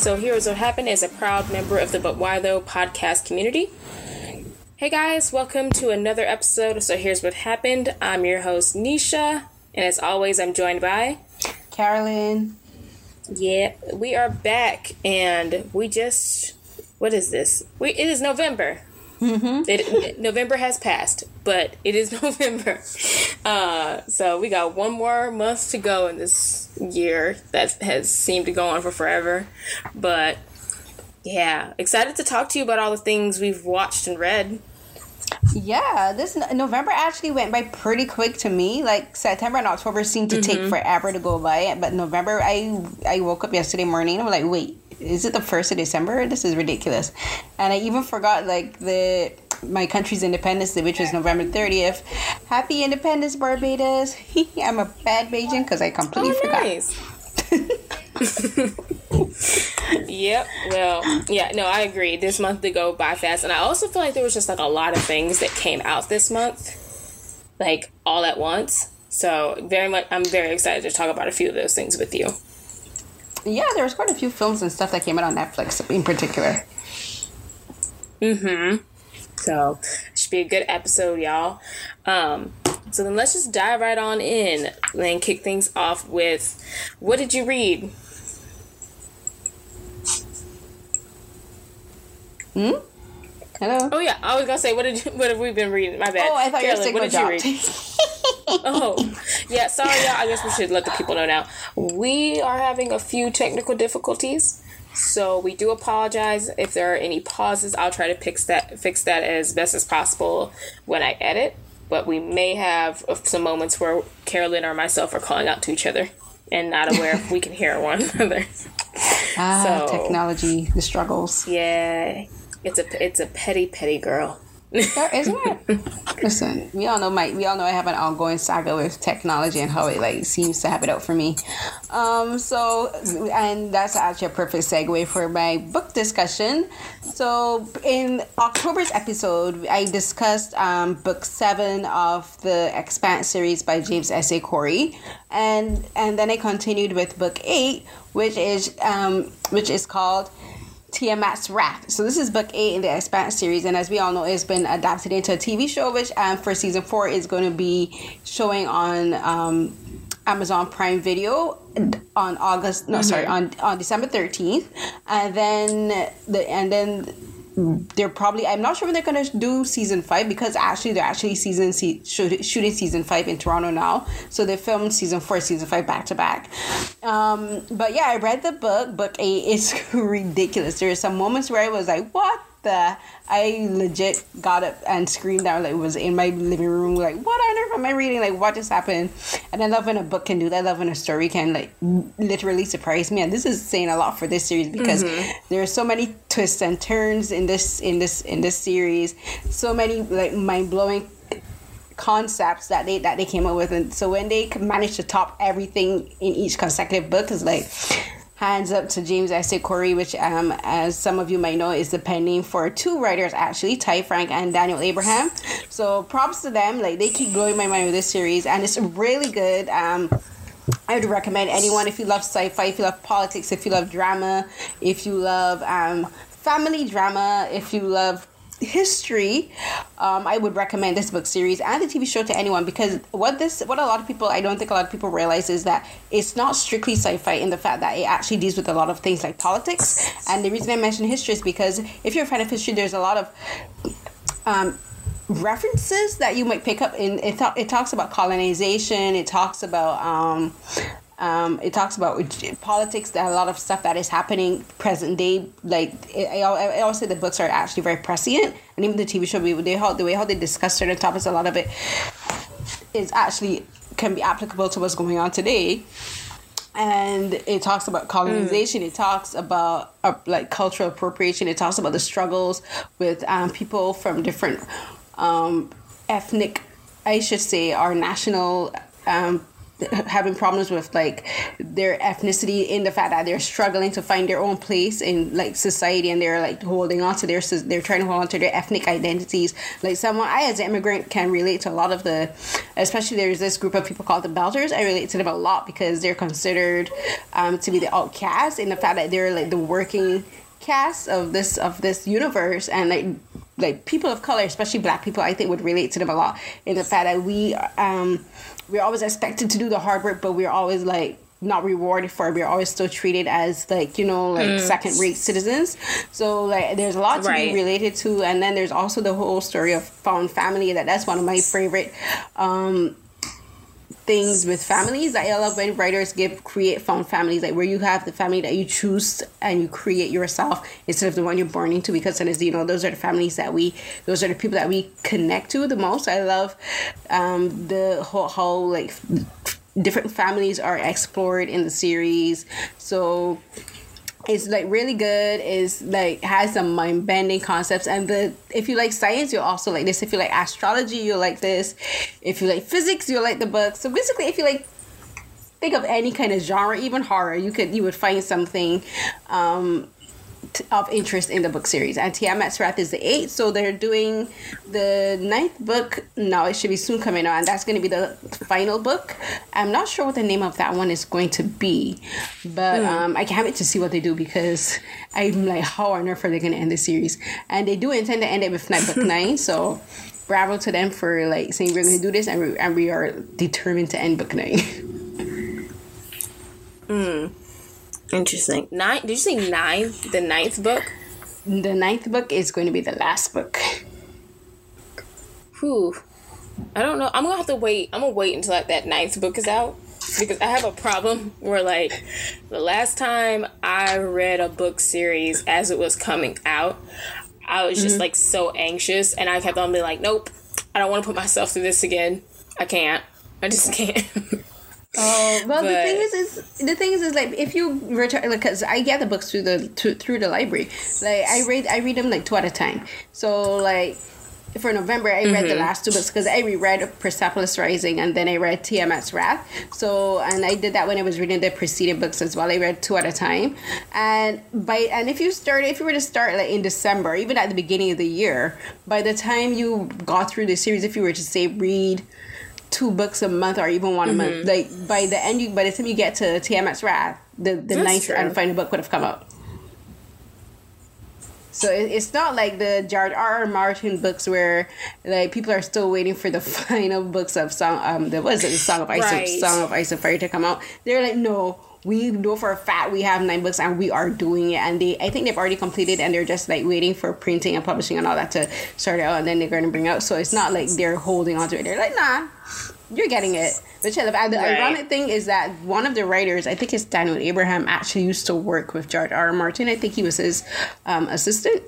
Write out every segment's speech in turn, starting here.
So, Here's What Happened is a proud member of the But Why Though podcast community. Hey guys, welcome to another episode of So Here's What Happened. I'm your host, Nisha, and as always, I'm joined by Carolyn. Yeah, we are back, and we just. What is this? We, it is November. Mm-hmm. It, November has passed, but it is November. Uh, so we got one more month to go in this year that has seemed to go on for forever. But yeah, excited to talk to you about all the things we've watched and read. Yeah, this November actually went by pretty quick to me. Like September and October seemed to mm-hmm. take forever to go by, but November, I I woke up yesterday morning. And I'm like, wait, is it the first of December? This is ridiculous. And I even forgot like the my country's Independence Day, which was November 30th. Happy Independence, Barbados. I'm a bad Bajan because I completely oh, forgot. Nice. yep. Well, yeah, no, I agree. This month did go by fast. And I also feel like there was just like a lot of things that came out this month, like all at once. So, very much, I'm very excited to talk about a few of those things with you. Yeah, there was quite a few films and stuff that came out on Netflix in particular. Mm hmm. So, it should be a good episode, y'all. Um, so then let's just dive right on in and kick things off with what did you read? Hmm? Hello. Oh yeah, I was gonna say what did you, what have we been reading? My bad. Oh, I thought Carolyn, you were what did you read? oh, yeah. Sorry, y'all. I guess we should let the people know now. We are having a few technical difficulties. So we do apologize if there are any pauses. I'll try to fix that fix that as best as possible when I edit. But we may have some moments where Carolyn or myself are calling out to each other and not aware if we can hear one another. Ah, so, technology, the struggles. Yeah, it's a it's a petty petty girl. There, isn't it? Listen, we all know my we all know I have an ongoing saga with technology and how it like seems to have it out for me. Um, so and that's actually a perfect segue for my book discussion. So in October's episode, I discussed um, book seven of the Expanse series by James S. A. Corey, and and then I continued with book eight, which is um, which is called Tiamat's Wrath. So this is book eight in the Expanse series, and as we all know, it's been adapted into a TV show, which um, for season four is going to be showing on um, Amazon Prime Video on August. No, mm-hmm. sorry, on on December thirteenth, and then the and then they're probably I'm not sure when they're gonna do season five because actually they're actually season se- shooting season five in Toronto now. So they filmed season four, season five back to back. Um, but yeah, I read the book. Book eight is ridiculous. There are some moments where I was like, "What the I legit got up and screamed out like it was in my living room like what on earth am I reading? Like what just happened? And I love when a book can do that. I love when a story can like literally surprise me. And this is saying a lot for this series because mm-hmm. there are so many twists and turns in this in this in this series. So many like mind-blowing concepts that they that they came up with. And so when they managed to top everything in each consecutive book is like hands up to James S. Corey, which, um, as some of you might know, is the pen name for two writers actually, Ty Franck and Daniel Abraham. So props to them. Like they keep blowing my mind with this series, and it's really good. Um, I would recommend anyone if you love sci-fi, if you love politics, if you love drama, if you love um, family drama, if you love history, um, I would recommend this book series and the TV show to anyone because what this, what a lot of people, I don't think a lot of people realize is that it's not strictly sci-fi in the fact that it actually deals with a lot of things like politics. And the reason I mention history is because if you're a fan of history, there's a lot of um, references that you might pick up in. It, th- it talks about colonization. It talks about um, um, it talks about politics, a lot of stuff that is happening present day. Like I, I always say the books are actually very prescient, and even the TV show, they how the way how they discuss certain topics, a lot of it is actually can be applicable to what's going on today. And it talks about colonization. Mm. It talks about uh, like cultural appropriation. It talks about the struggles with um, people from different um, ethnic, I should say, our national um, having problems with like their ethnicity in the fact that they're struggling to find their own place in like society and they're like holding on to their they're trying to hold on to their ethnic identities. Like someone i as an immigrant can relate to a lot of the especially there's this group of people called the belters. I relate to them a lot because they're considered um, to be the outcasts in the fact that they're like the working caste of this of this universe. And like like people of color especially black people i think would relate to them a lot in the fact that we um we're always expected to do the hard work, but we're always like not rewarded for it. We're always still treated as like, you know, like mm. second rate citizens. So like there's a lot to right. be related to. And then there's also the whole story of found family that that's one of my favorite um things with families. That I love when writers give create found families, like where you have the family that you choose and you create yourself instead of the one you're born into. Because then, you know, those are the families that we, those are the people that we connect to the most. I love um, the whole, whole like different families are explored in the series. So it's like really good. Is like has some mind bending concepts. And the if you like science you'll also like this. If you like astrology you'll like this. If you like physics you'll like the book. So basically if you like think of any kind of genre even horror you could you would find something um of interest in the book series. And Tiamat's Wrath is the eighth, so they're doing the ninth book now. It should be soon coming out, and that's going to be the final book. I'm not sure what the name of that one is going to be, but mm. um, I can't wait to see what they do because I'm like, how on earth are they going to end the series? And they do intend to end it with night book nine, so bravo to them for like saying we're going to do this, and we, and we are determined to end book nine. Hmm. Interesting. Nine? Did you say nine? The ninth book? The ninth book is going to be the last book. Whew. I don't know. I'm gonna have to wait. I'm gonna wait until like that ninth book is out because I have a problem where like the last time I read a book series as it was coming out, I was just mm-hmm. like so anxious, and I kept on being like, "Nope, I don't want to put myself through this again. I can't. I just can't." Oh well, but, the thing is, is the thing is, is like if you return, like, cause I get the books through the to, through the library. Like I read, I read them like two at a time. So like for November, I read mm-hmm. the last two books because I reread Persepolis Rising and then I read Tiamat's Wrath. So, and I did that when I was reading the preceding books as well. I read two at a time. And by and if you start, if you were to start like in December, even at the beginning of the year, by the time you got through the series, if you were to say read two books a month or even one mm-hmm. a month. Mm-hmm. Like by the end, you by the time you get to Tiamat's Wrath, the the That's ninth true. and final book would have come out. So it, it's not like the George R. R. Martin books where like people are still waiting for the final books of song um the was it the Song of Ice right. Song of Ice and Fire to come out. They're like no. We know for a fact we have nine books and we are doing it. And they, I think they've already completed and they're just like waiting for printing and publishing and all that to start out and then they're going to bring out. So it's not like they're holding on to it. They're like, nah, you're getting it. But the right. ironic thing is that one of the writers, I think it's Daniel Abraham, actually used to work with George R. R. Martin. I think he was his um, assistant.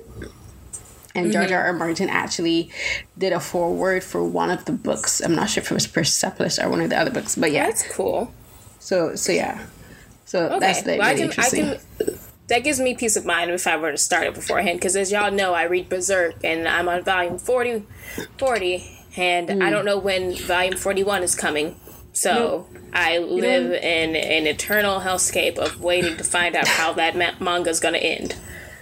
And George mm-hmm. R. R. Martin actually did a foreword for one of the books. I'm not sure if it was Persepolis or one of the other books, but yeah, that's cool. So so yeah, so okay. that's like, well, I can. I can, that gives me peace of mind if I were to start it beforehand. Because as y'all know, I read Berserk and I'm on volume 40, 40 and mm. I don't know when volume 41 is coming. So nope. I live in an eternal hellscape of waiting to find out how that ma- manga is going to end.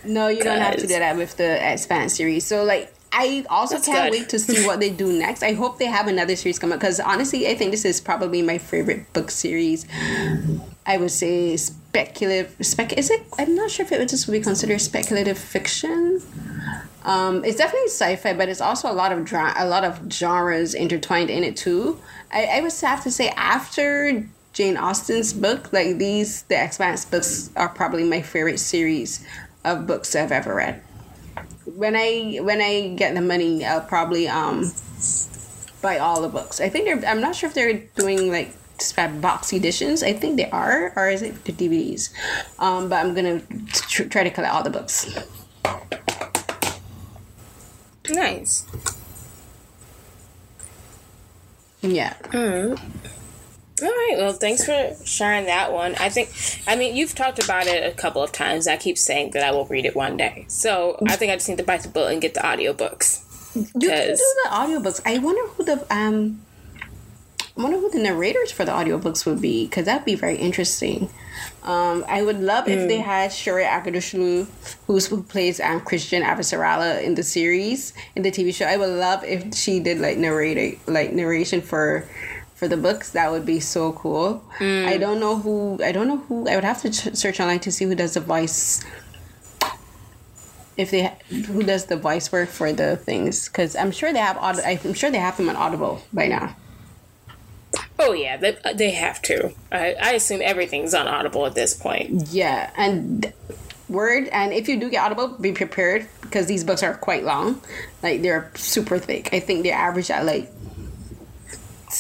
No, you don't have to do that with the Expanse series. So like I also That's can't good. wait to see what they do next. I hope they have another series come up because honestly, I think this is probably my favorite book series. I would say speculative. Spec is it? I'm not sure if it would just be considered speculative fiction. Um, it's definitely sci-fi, but it's also a lot of dra- a lot of genres intertwined in it too. I, I would have to say after Jane Austen's book, like these, the Expanse books are probably my favorite series of books I've ever read. When I when I get the money, I'll probably um buy all the books. I think they're. I'm not sure if they're doing like box editions. I think they are, or is it the DVDs? Um, but I'm gonna tr- try to collect all the books. Nice. Yeah. Mm. All right. Well, thanks for sharing that one. I think, I mean, you've talked about it a couple of times. I keep saying that I will read it one day. So I think I just need to bite the bullet and get the audiobooks. You can do the audiobooks. I wonder who the um I wonder who the narrators for the audiobooks would be because that'd be very interesting. Um, I would love mm. if they hmm. had Shohreh Aghdashloo, who's who plays um, Chrisjen Avasarala in the series in the TV show. I would love if she did like narrate like narration for for the books. That would be so cool. Mm. I don't know who. I don't know who. I would have to ch- search online to see who does the voice. If they who does the voice work for the things, because I'm sure they have. I'm sure they have them on Audible by now. Oh yeah, they, they have to. I, I assume everything's on Audible at this point. Yeah, and word and if you do get Audible, be prepared because these books are quite long. Like they're super thick. I think they average at like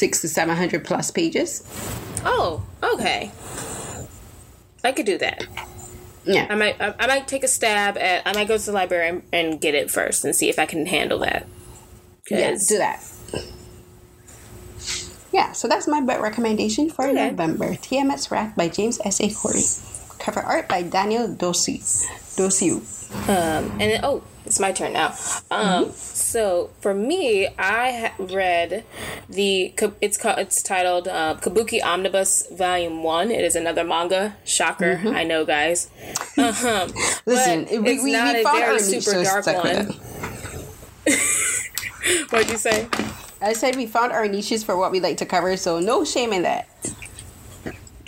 six to seven hundred plus pages. Oh, okay. I could do that. Yeah, I might. I, I might take a stab at. I might go to the library and, and get it first and see if I can handle that. Yeah, do that yeah, so that's my book recommendation for okay. November. Tiamat's Wrath by James S. A. Corey. Cover art by Daniel Dociu. Dociu. Um, and then, oh, it's my turn now. Um, mm-hmm. so for me, I read the it's called it's titled uh, Kabuki Omnibus Volume One. It is another manga. Shocker, mm-hmm. I know, guys. Um, Listen, we, it's we, not we a very super dark one. What'd you say? I said we found our niches for what we like to cover, so no shame in that.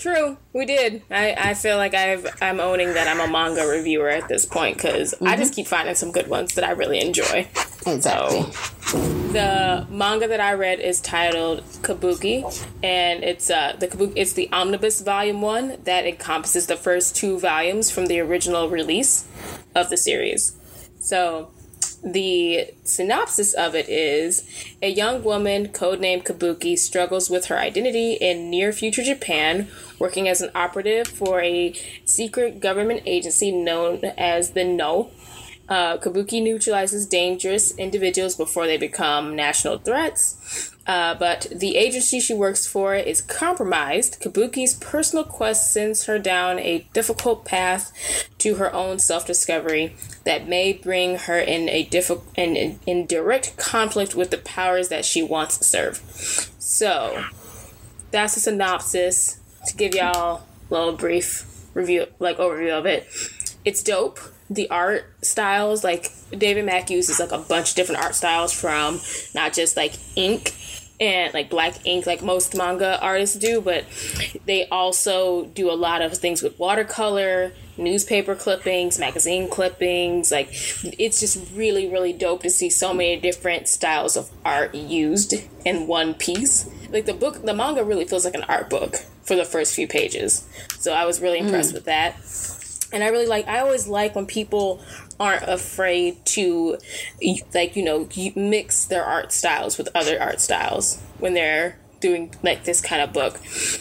True, we did. I, I feel like I've I'm owning that I'm a manga reviewer at this point because mm-hmm. I just keep finding some good ones that I really enjoy. Exactly. So, the manga that I read is titled Kabuki, and it's uh the Kabuki it's the omnibus volume one that encompasses the first two volumes from the original release of the series. So the synopsis of it is a young woman, codenamed Kabuki, struggles with her identity in near future Japan, working as an operative for a secret government agency known as the No. Uh, Kabuki neutralizes dangerous individuals before they become national threats. Uh, but the agency she works for is compromised. Kabuki's personal quest sends her down a difficult path to her own self discovery that may bring her in a difficult in, in direct conflict with the powers that she wants to serve. So that's a synopsis to give y'all a little brief review, like overview of it. It's dope. The art styles, like David Mack uses like a bunch of different art styles from not just like ink and like black ink like most manga artists do but they also do a lot of things with watercolor newspaper clippings magazine clippings like it's just really really dope to see so many different styles of art used in one piece. Like the book the manga really feels like an art book for the first few pages. So i was really impressed mm. with that. And i really like i always like when people aren't afraid to like you know mix their art styles with other art styles when they're doing like this kind of book.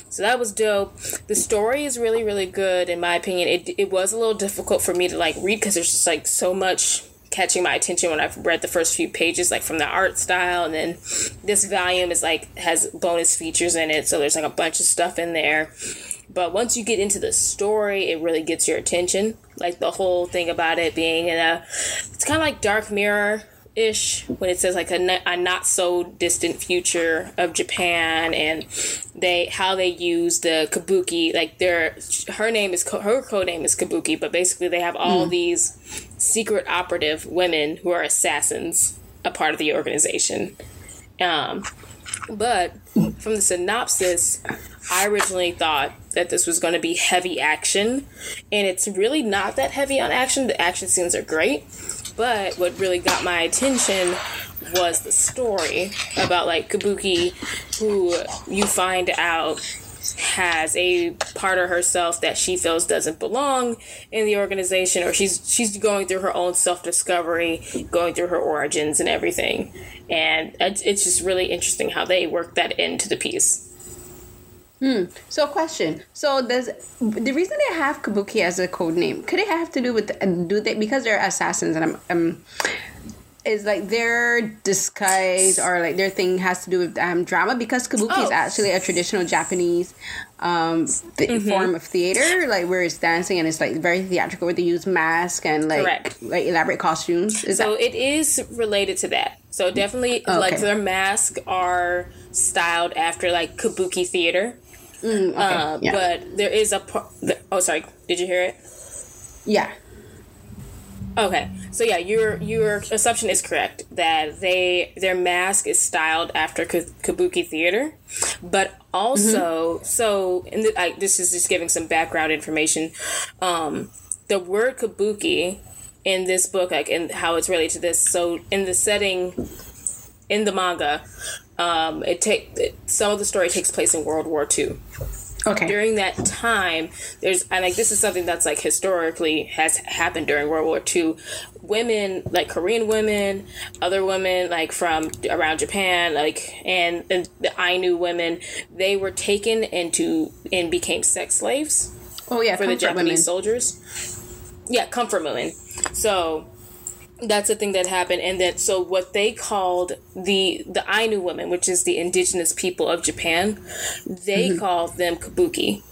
So that was dope. The story is really really good in my opinion. It it was a little difficult for me to like read because there's just like so much catching my attention when I've read the first few pages like from the art style and then this volume is like has bonus features in it so there's like a bunch of stuff in there but once you get into the story, it really gets your attention. Like the whole thing about it being in a, it's kind of like Dark Mirror ish when it says like a, a not so distant future of Japan and they how they use the kabuki like their her name is her code name is kabuki but basically they have all mm. these secret operative women who are assassins a part of the organization um but from the synopsis I originally thought that this was going to be heavy action, and it's really not that heavy on action. The action scenes are great, but what really got my attention was the story about like Kabuki, who you find out has a part of herself that she feels doesn't belong in the organization or she's she's going through her own self-discovery going through her origins and everything and it's, just really interesting how they work that into the piece Hmm. So, question. So, does the reason they have Kabuki as a code name could it have to do with do they because they're assassins and I'm um is like their disguise or like their thing has to do with um, drama because kabuki oh. is actually a traditional Japanese um, th- mm-hmm. form of theater, like where it's dancing and it's like very theatrical, where they use masks and like Correct. like elaborate costumes. Is so that- it is related to that. So definitely, Okay. like their masks are styled after like kabuki theater. Mm, okay. Uh, yeah. But there is a par- the, oh sorry, did you hear it? yeah. Okay, so yeah, your your assumption is correct that they their mask is styled after ka- kabuki theater, but also so and the, I, this is just giving some background information. Um, the word kabuki in this book, like and how it's related to this. So in the setting in the manga, um, it take some of the story takes place in World War II Okay. during that time there's and like this is something that's like historically has happened during world war ii women like korean women other women like from around japan like and, and the ainu women they were taken into and became sex slaves oh yeah. for the japanese women. soldiers yeah comfort women so that's the thing that happened and that so what they called the the ainu women which is the indigenous people of japan they Mm-hmm. called them kabuki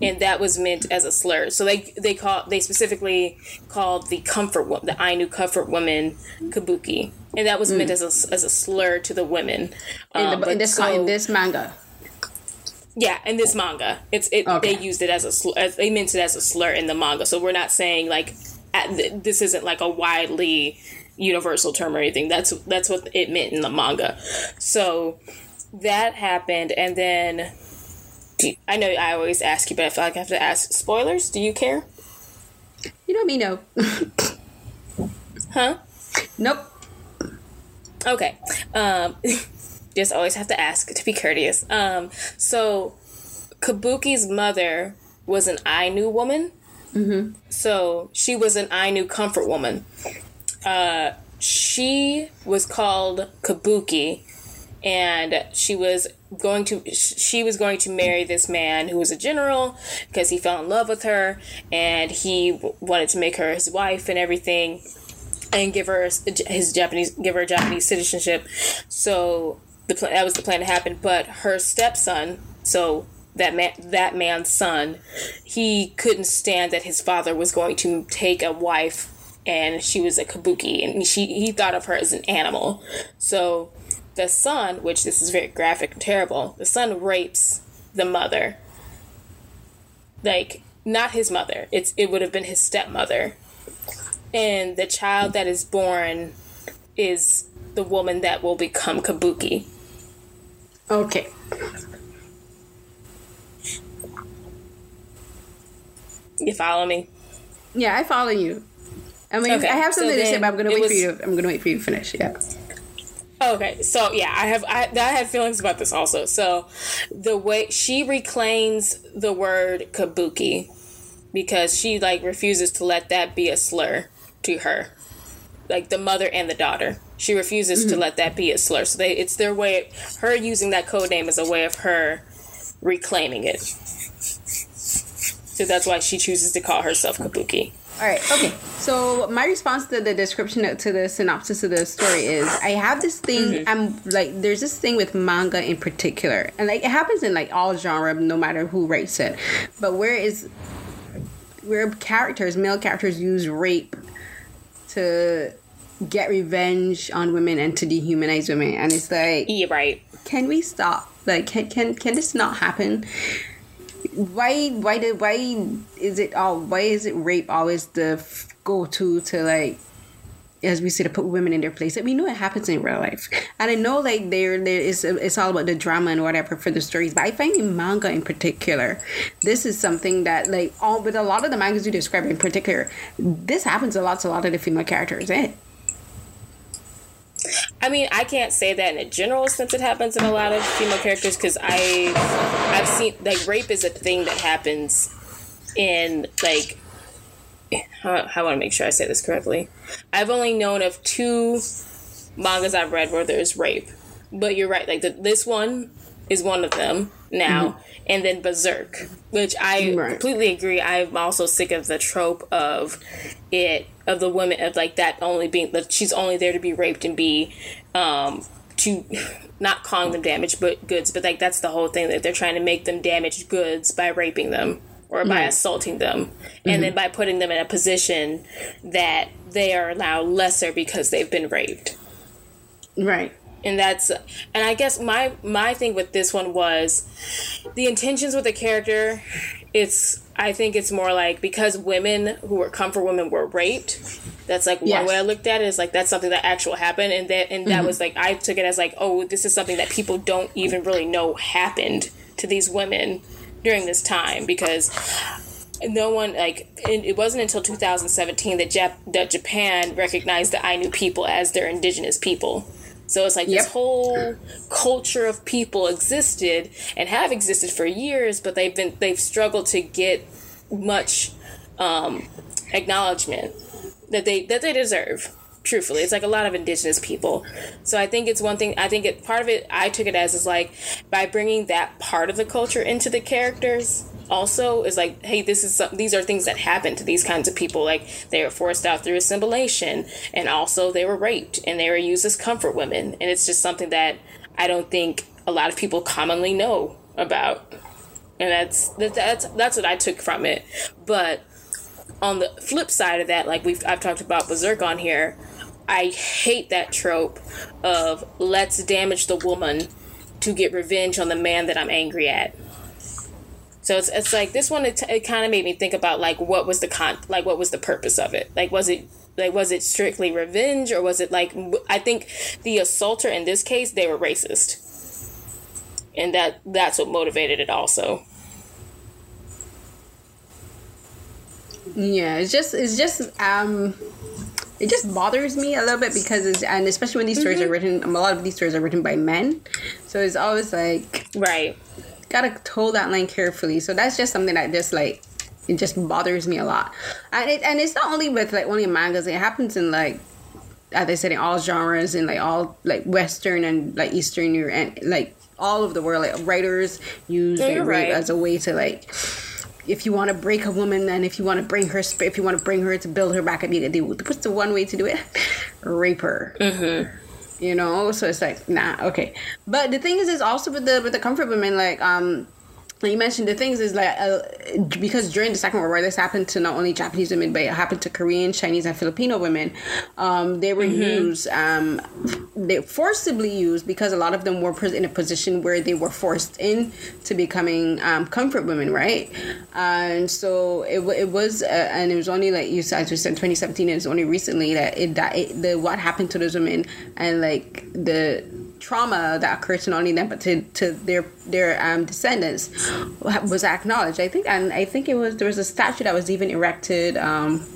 and that was meant as a slur so they they call they specifically called the comfort wo- the ainu comfort women kabuki and that was meant as a, as a slur to the women Mm. in, Um, the, in this so- in this manga. yeah, in this manga, it's it. Okay. They used it as a sl- as they meant it as a slur in the manga. So we're not saying like this isn't like a widely universal term or anything. That's that's what it meant in the manga. So that happened, and then you- I know I always ask you, but I feel like I have to ask spoilers. Do you care? You know me, no. Huh? nope. Okay. Um, just always have to ask to be courteous. Um, so Kabuki's mother was an Ainu woman. Mm-hmm. So she was an Ainu comfort woman. Uh, she was called Kabuki, and she was going to she was going to marry this man who was a general because he fell in love with her and he wanted to make her his wife and everything and give her his Japanese give her Japanese citizenship. So the plan that was the plan to happen. But her stepson, so that man that man's son, he couldn't stand that his father was going to take a wife and she was a kabuki and she he thought of her as an animal. So the son, which this is very graphic and terrible, the son rapes the mother. Like not his mother. It's it would have been his stepmother and the child that is born is the woman that will become kabuki. Okay. You follow me? Yeah, I follow you. I mean, Okay, I have so something to say, but I'm gonna it wait for was- you. I'm gonna wait for you to finish. Yeah. Okay, so yeah, I have I, I have feelings about this also. So the way she reclaims the word kabuki because she like refuses to let that be a slur to her, like the mother and the daughter. She refuses to mm-hmm. let that be a slur. So they it's their way. Her using that code name is a way of her reclaiming it. So that's why she chooses to call herself kabuki. All right. Okay. So my response to the description to the synopsis of the story is I have this thing. Mm-hmm. I'm like, there's this thing with manga in particular, and like it happens in like all genre, no matter who writes it. But where is where characters, male characters, use rape to get revenge on women and to dehumanize women, and it's like Yeah, right. can we stop? Like, can can can this not happen? Why why did why is it all why is it rape always the go to to like as we say to put women in their place? Like, we know it happens in real life, and I know like there there is it's all about the drama and whatever for the stories. But I find in manga in particular, this is something that like all with a lot of the mangas you describe in particular, this happens a lot to a lot of the female characters. Eh? I mean, I can't say that in a general sense it happens in a lot of female characters because I, I've seen like rape is a thing that happens in like. How, I want to make sure I say this correctly. I've only known of two mangas I've read where there's rape, but you're right. Like the, this one is one of them now, and then Berserk, which I Right. completely agree. I'm also sick of the trope of it of the women of like that only being that she's only there to be raped and be um to not calling them damaged but goods but like that's the whole thing that they're trying to make them damaged goods by raping them or by assaulting them and then by putting them in a position that they are now lesser because they've been raped Right. And that's and I guess my my thing with this one was the intentions with the character. It's I think it's more like because women who were comfort women were raped. That's like yes. one way I looked at it is like that's something that actual happened, and that and that mm-hmm. was like I took it as like oh this is something that people don't even really know happened to these women during this time because no one like it wasn't until 2017 that Jap- that Japan recognized the Ainu people as their indigenous people. So it's like yep. this whole culture of people existed and have existed for years, but they've been they've struggled to get much um, acknowledgement that they that they deserve. Truthfully, it's like a lot of indigenous people. So I think it's one thing. I think it part of it. I took it as is like by bringing that part of the culture into the characters also is like hey this is some, these are things that happen to these kinds of people like they were forced out through assimilation and also they were raped and they were used as comfort women and it's just something that i don't think a lot of people commonly know about and that's that's that's what i took from it but on the flip side of that like we've i've talked about berserk on here i hate that trope of let's damage the woman to get revenge on the man that i'm angry at so it's, it's like this one. It, it kind of made me think about like what was the con like what was the purpose of it? Like was it like was it strictly revenge or was it like I think the assaulter in this case they were racist, and that that's what motivated it also. Yeah, it's just it's just um it just bothers me a little bit because it's and especially when these stories mm-hmm. are written a lot of these stories are written by men so it's always like right gotta toe that line carefully. So that's just something that just like it just bothers me a lot. And it and it's not only with like only mangas. It happens in like as I said in all genres in like all like Western and like Eastern and like all over the world. Like writers use yeah, rape right. as a way to like if you want to break a woman and if you want to bring her if you want to bring her to build her back up you can do what's the one way to do it? Rape her. Mm-hmm. You know? So it's like nah okay. But the thing is is also with the with the comfort women like um you mentioned the things is like uh, because during the Second World War, this happened to not only Japanese women, but it happened to Korean, Chinese, and Filipino women. Um, they were mm-hmm. used, um, they forcibly used because a lot of them were in a position where they were forced in to becoming um, comfort women, right? And so it, it was, uh, and it was only like you said, you said 2017. It was only recently that it that it, the what happened to those women and like the trauma that occurred to not only them but to, to their their um, descendants was acknowledged. I think and I think it was there was a statue that was even erected. Um,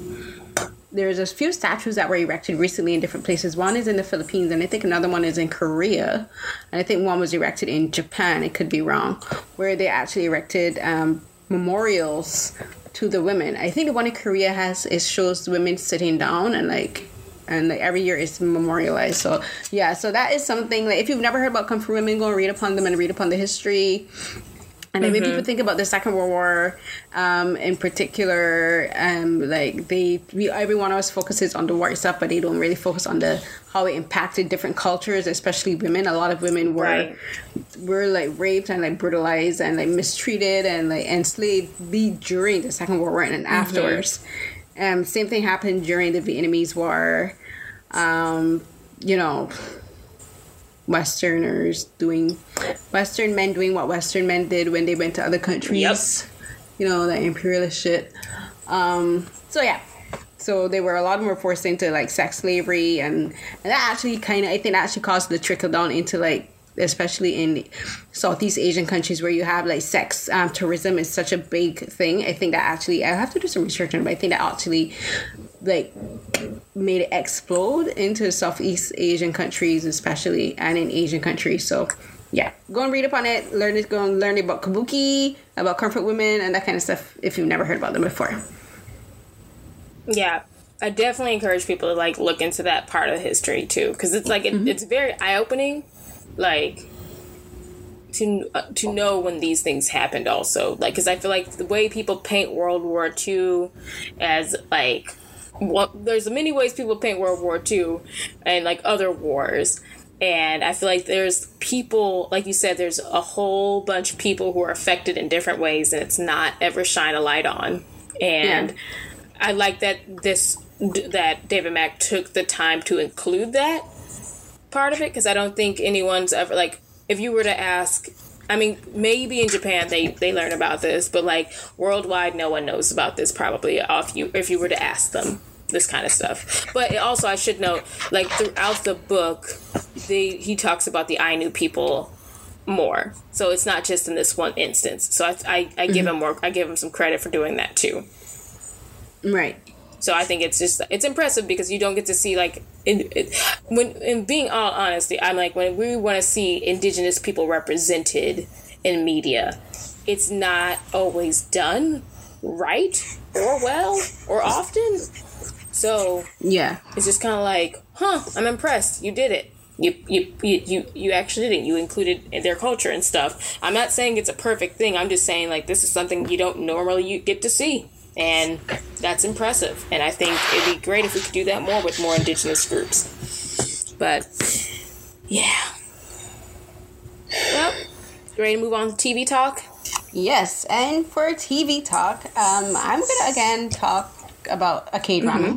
there's a few statues that were erected recently in different places. One is in the Philippines, and I think another one is in Korea, and I think one was erected in Japan. It could be wrong, where they actually erected um, memorials to the women. I think the one in Korea has it shows women sitting down and like and like every year it's memorialized. So yeah, so that is something like if you've never heard about comfort women, go and read upon them and read upon the history. And mm-hmm. maybe people think about the Second World War, um, in particular, um, like they, we, every one of us focuses on the war itself, but they don't really focus on the how it impacted different cultures, especially women. A lot of women were right. were like raped and like brutalized and like mistreated and like enslaved during the Second World War and mm-hmm. afterwards. Um, same thing happened during the Vietnamese War. Um, you know, Westerners doing, Western men doing what Western men did when they went to other countries. Yep. You know, the imperialist shit. Um, so yeah. So they were a lot more forced into like sex slavery and, and that actually kind of I think that actually caused the trickle down into like especially in Southeast Asian countries where you have like sex um, tourism is such a big thing. I think that actually I have to do some research on, it, but I think that actually like made it explode into Southeast Asian countries, especially and in Asian countries. So yeah, go and read up on it. Learn it. Go and learn about kabuki, about comfort women, and that kind of stuff. If you've never heard about them before. Yeah, I definitely encourage people to like look into that part of history too, because it's like it, mm-hmm. it's very eye opening like to uh, to know when these things happened also. Like because i feel like the way people paint world war ii as like what there's many ways people paint world war ii and like other wars. And i feel like there's people like you said there's a whole bunch of people who are affected in different ways and it's not ever shine a light on. And yeah. i like that this that david mack took the time to include that part of it because I don't think anyone's ever like if you were to ask I mean, maybe in Japan they they learn about this, but like worldwide, no one knows about this. Probably, if you if you were to ask them this kind of stuff. But also, I should note, like throughout the book, they he talks about the Ainu people more. So it's not just in this one instance. So I I, I give mm-hmm. him more. I give him some credit for doing that too. Right. So I think it's just it's impressive because you don't get to see like in, it, when in being all honesty, I'm like when we want to see indigenous people represented in media, it's not always done right or well or often. So yeah, it's just kind of like, huh? I'm impressed. You did it. You, you you you you actually did it. You included their culture and stuff. I'm not saying it's a perfect thing. I'm just saying like this is something you don't normally you get to see and that's impressive. And I think it'd be great if we could do that more with more indigenous groups. But yeah. Well, ready to move on to TV talk? Yes, and for TV talk, um, I'm gonna again talk about a K drama. Mm-hmm.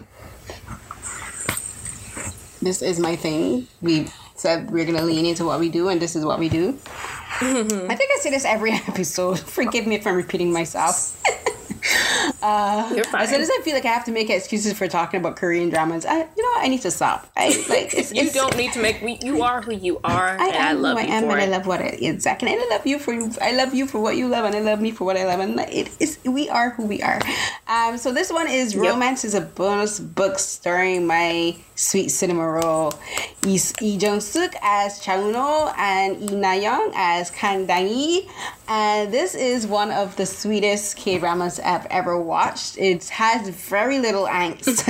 This is my thing. We said we're gonna lean into what we do, and this is what we do. Mm-hmm. I think I say this every episode. Forgive me if I'm repeating myself. Uh, You're fine. As soon as I feel like I have to make excuses for talking about Korean dramas, I, you know. I need to stop. I like. It's, you it's, don't need to make. We, you are who you are, I and I love who I am, and it. I love what I exactly. And I love you for. I love you for what you love, and I love me for what I love. And it is. We are who we are. Um. So this one is yep. romance is a bonus book starring my sweet cinema roll. Lee, Lee Jong Suk as Cha Eun-ho and Lee Na Young as Kang Dang Yi. And this is one of the sweetest K dramas I've ever watched. It has very little angst.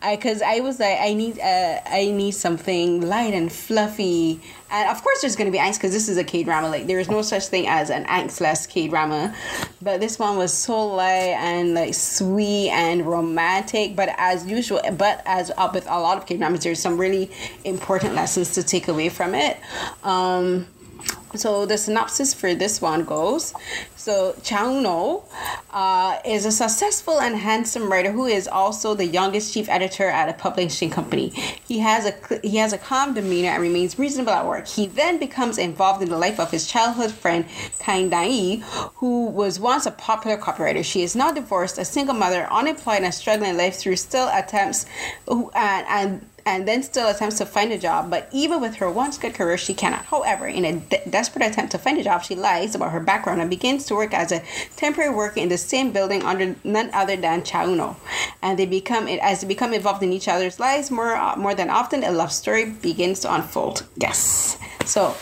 Because I, I, was like, I need, uh, I need something light and fluffy and of course, there's going to be angst because this is a K drama. Like there is no such thing as an angstless K drama, but this one was so light and like sweet and romantic. But as usual, but as up with a lot of K dramas, there's some really important lessons to take away from it. Um, so the synopsis for this one goes so Cha Eun-ho uh, is a successful and handsome writer who is also the youngest chief editor at a publishing company. He has a he has a calm demeanor and remains reasonable at work. He then becomes involved in the life of his childhood friend Kang Dan-i, who was once a popular copywriter. She is now divorced, a single mother, unemployed, and struggling in life through still attempts and, and and then still attempts to find a job. But even with her once good career, she cannot. However, in a de- desperate attempt to find a job, she lies about her background and begins to work as a temporary worker in the same building under none other than Cha Eun-ho. And they become as they become involved in each other's lives more uh, more than often, a love story begins to unfold. Yes. So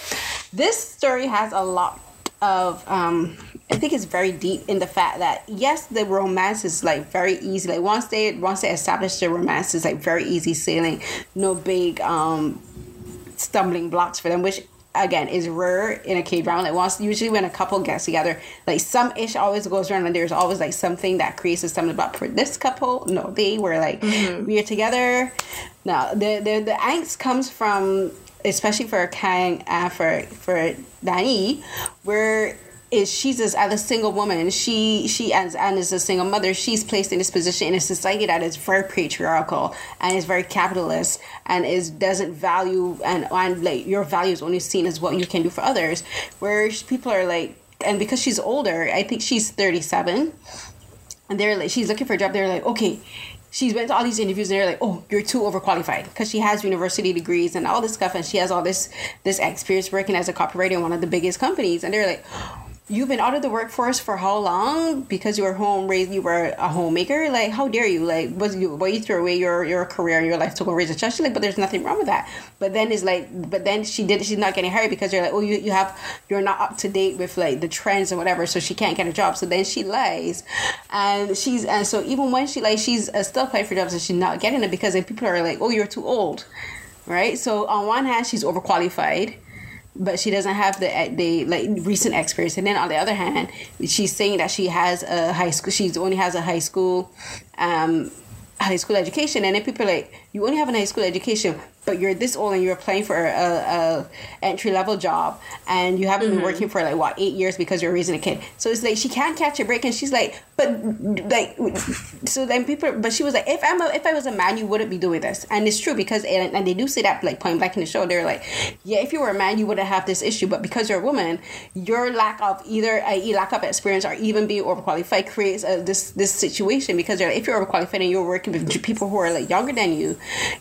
this story has a lot of um, I think it's very deep in the fact that yes, the romance is like very easy. Like once they once they establish the romance, is like very easy sailing. No big um, stumbling blocks for them, which again is rare in a K drama. Like once usually when a couple gets together, like some ish always goes around and there's always like something that creates a block for this couple. No, they were like mm-hmm. we are together. Now the the the angst comes from especially for Kang uh, for for Dani, where is she's as, as a single woman she she as and as a single mother she's placed in this position in a society that is very patriarchal and is very capitalist and is doesn't value and and like your value is only seen as what you can do for others. Where people are like and because she's older i think she's 37 and they're like she's looking for a job they're like okay she's went to all these interviews and they're like, "Oh, you're too overqualified," because she has university degrees and all this stuff, and she has all this this experience working as a copywriter in one of the biggest companies, and they're like, you've been out of the workforce for how long? Because you were home raised you were a homemaker? Like how dare you? Like was you why you threw away your your career and your life to go raise a child? She's like but there's nothing wrong with that. But then it's like but then she did she's not getting hired because you're like oh you, you have you're not up to date with like the trends and whatever so she can't get a job. So then she lies. And she's and so even when she like she's uh, still applying for jobs and she's not getting it because then people are like oh you're too old. Right? So on one hand she's overqualified but she doesn't have the the like recent experience. And then on the other hand, she's saying that she has a high school. She's only has a high school, um, high school education. And then people like, you only have an high school education, but you're this old and you're applying for a, a entry level job and you haven't mm-hmm. been working for like what eight years because you're raising a kid. So it's like she can't catch a break, and she's like, but like, so then people, but she was like, if I'm a, if I was a man, you wouldn't be doing this, and it's true because and, and they do say that like point blank in the show. They're like, yeah, if you were a man, you wouldn't have this issue, but because you're a woman, your lack of either a lack of experience or even being overqualified creates a, this this situation because like, if you're overqualified and you're working with people who are like younger than you,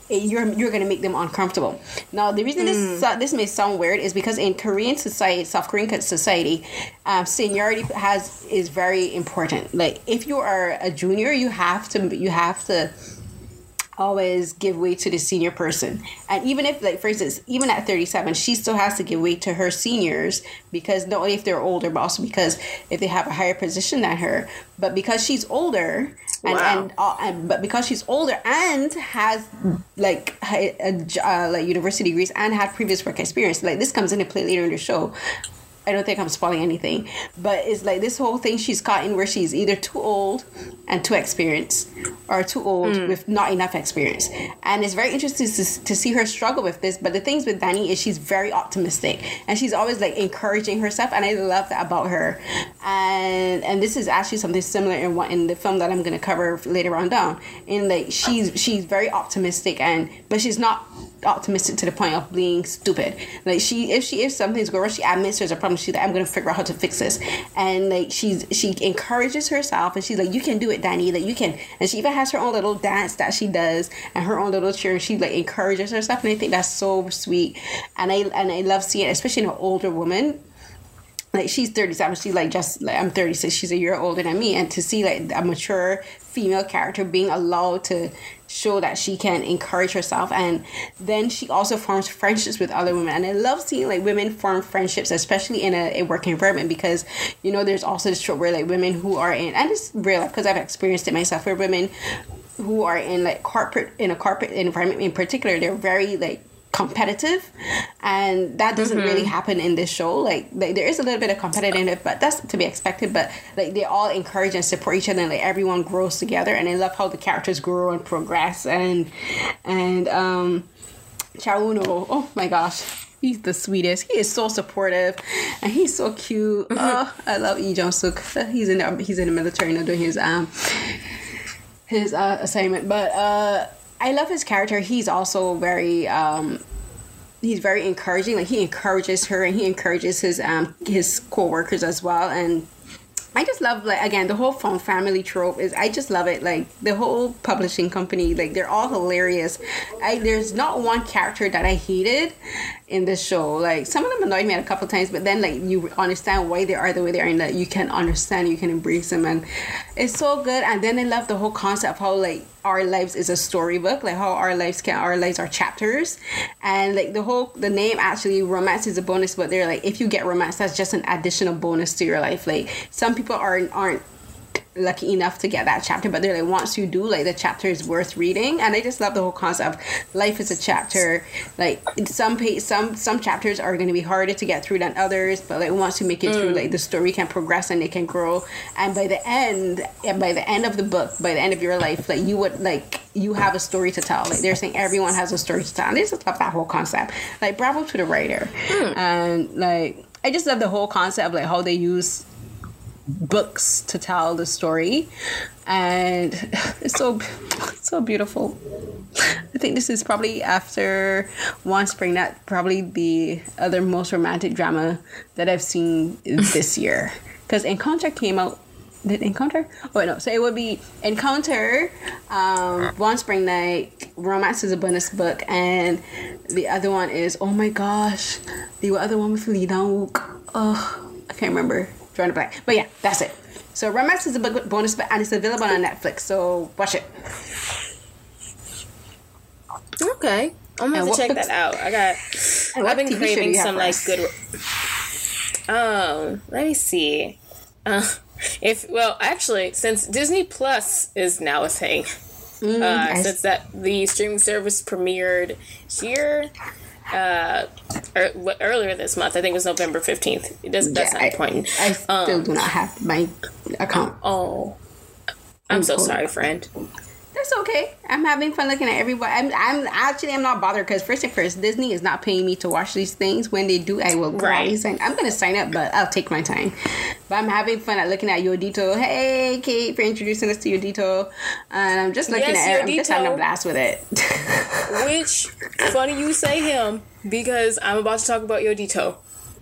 you're you're gonna make them uncomfortable. Now, the reason mm. this uh, this may sound weird is because in Korean society, South Korean society, um, seniority has is very important. Like if you are a junior, you have to you have to always give way to the senior person. And even if, like, for instance, even at 37, she still has to give way to her seniors because not only if they're older, but also because if they have a higher position than her. But because she's older, and wow. and, uh, and but because she's older and has like a, a uh, like university degrees and had previous work experience, like this comes into play later in the show. I don't think I'm spoiling anything, but it's like this whole thing she's caught in where she's either too old and too experienced, or too old mm. with not enough experience. And it's very interesting to, to see her struggle with this. But the things with Dan-i is she's very optimistic and she's always like encouraging herself, and I love that about her. And and this is actually something similar in what in the film that I'm gonna cover later on down. In like she's she's very optimistic and but she's not optimistic to the point of being stupid. Like she, if she if something's going wrong, she admits there's a problem. She's like, I'm gonna figure out how to fix this, and like she's she encourages herself, and she's like, you can do it, Dan-i. That you can. And she even has her own little dance that she does, and her own little cheer. And she like encourages herself, and I think that's so sweet. And I and I love seeing, it, especially in an older woman like she's 37 she's like just like i'm 36 she's a year older than me. And to see like a mature female character being allowed to show that she can encourage herself. And then she also forms friendships with other women. And i love seeing like women form friendships especially in a, a work environment because you know there's also this trope where like women who are in and it's real because i've experienced it myself where women who are in like corporate in a corporate environment in particular they're very like competitive and that doesn't mm-hmm. really happen in this show like, like there is a little bit of competitive but that's to be expected but like they all encourage and support each other and like everyone grows together and i love how the characters grow and progress and and um Chae oh my gosh he's the sweetest he is so supportive and he's so cute mm-hmm. oh i love Lee Jong Suk he's in the, he's in the military now doing his um his uh, assignment but uh I love his character. He's also very um, he's very encouraging. Like he encourages her and he encourages his um his co-workers as well and I just love like again the whole found family trope is I just love it like the whole publishing company like they're all hilarious. I there's not one character that I hated in the show. Like some of them annoyed me a couple times, but then like you understand why they are the way they are, and that you can understand, you can embrace them, and it's so good. And then I love the whole concept of how like our lives is a storybook, like how our lives can our lives are chapters, and like the whole the name actually romance is a bonus, but they're like if you get romance, that's just an additional bonus to your life. Like some people aren't aren't lucky enough to get that chapter but they're like once you do like the chapter is worth reading. And i just love the whole concept of life is a chapter. Like some page some some chapters are going to be harder to get through than others but like once you make it mm. through like the story can progress and it can grow. And by the end and by the end of the book by the end of your life like you would like you have a story to tell. Like they're saying everyone has a story to tell. And i just love that whole concept. Like bravo to the writer. Mm. and like I just love the whole concept of like how they use books to tell the story. And it's so so beautiful. I think this is probably after one spring that probably the other most romantic drama that i've seen this year. Because encounter came out did encounter? Oh no so it would be encounter um one spring night romance is a bonus book and the other one is oh my gosh the other one with lee dong-wook oh i can't remember drawing a blank. But yeah, that's it. So Romance is a bonus, but and it's available on Netflix. So watch it. Okay, I'm gonna check that out. I got. I've been TV craving some like good. Um, let me see. Uh, if well, actually, since Disney Plus is now a thing, mm, uh, since that the streaming service premiered here, uh, er, earlier this month. I think it was November fifteenth. It doesn't. That's yeah, not important. I, I still um, do not have my account. Oh, I'm, I'm so sorry, friend. That's okay. I'm having fun looking at everybody. I'm, I'm actually I'm not bothered because first and first, Disney is not paying me to watch these things. When they do, I will gladly right. sign. I'm gonna sign up, but I'll take my time. But I'm having fun at looking at Yodito. Hey, Kate, for introducing us to Yodito, and I'm just looking yes, at. it. I'm just having a blast with it. Which funny you say him because I'm about to talk about Yodito.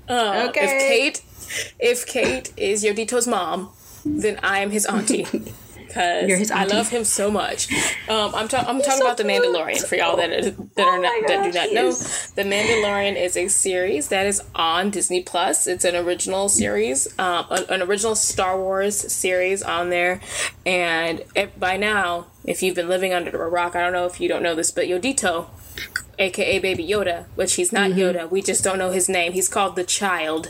Uh, okay. If Kate, if Kate is Yodito's mom, then I am his auntie. because I love him so much. Um, I'm, ta- I'm talking so about The Mandalorian for y'all that, are, that, oh not, that do not know. The Mandalorian is a series that is on Disney Plus. It's an original series, um, an, an, original Star Wars series on there. And it, by now, if you've been living under a rock, I don't know if you don't know this, but Yodito aka Baby Yoda, which he's not mm-hmm. Yoda. We just don't know his name. He's called the Child.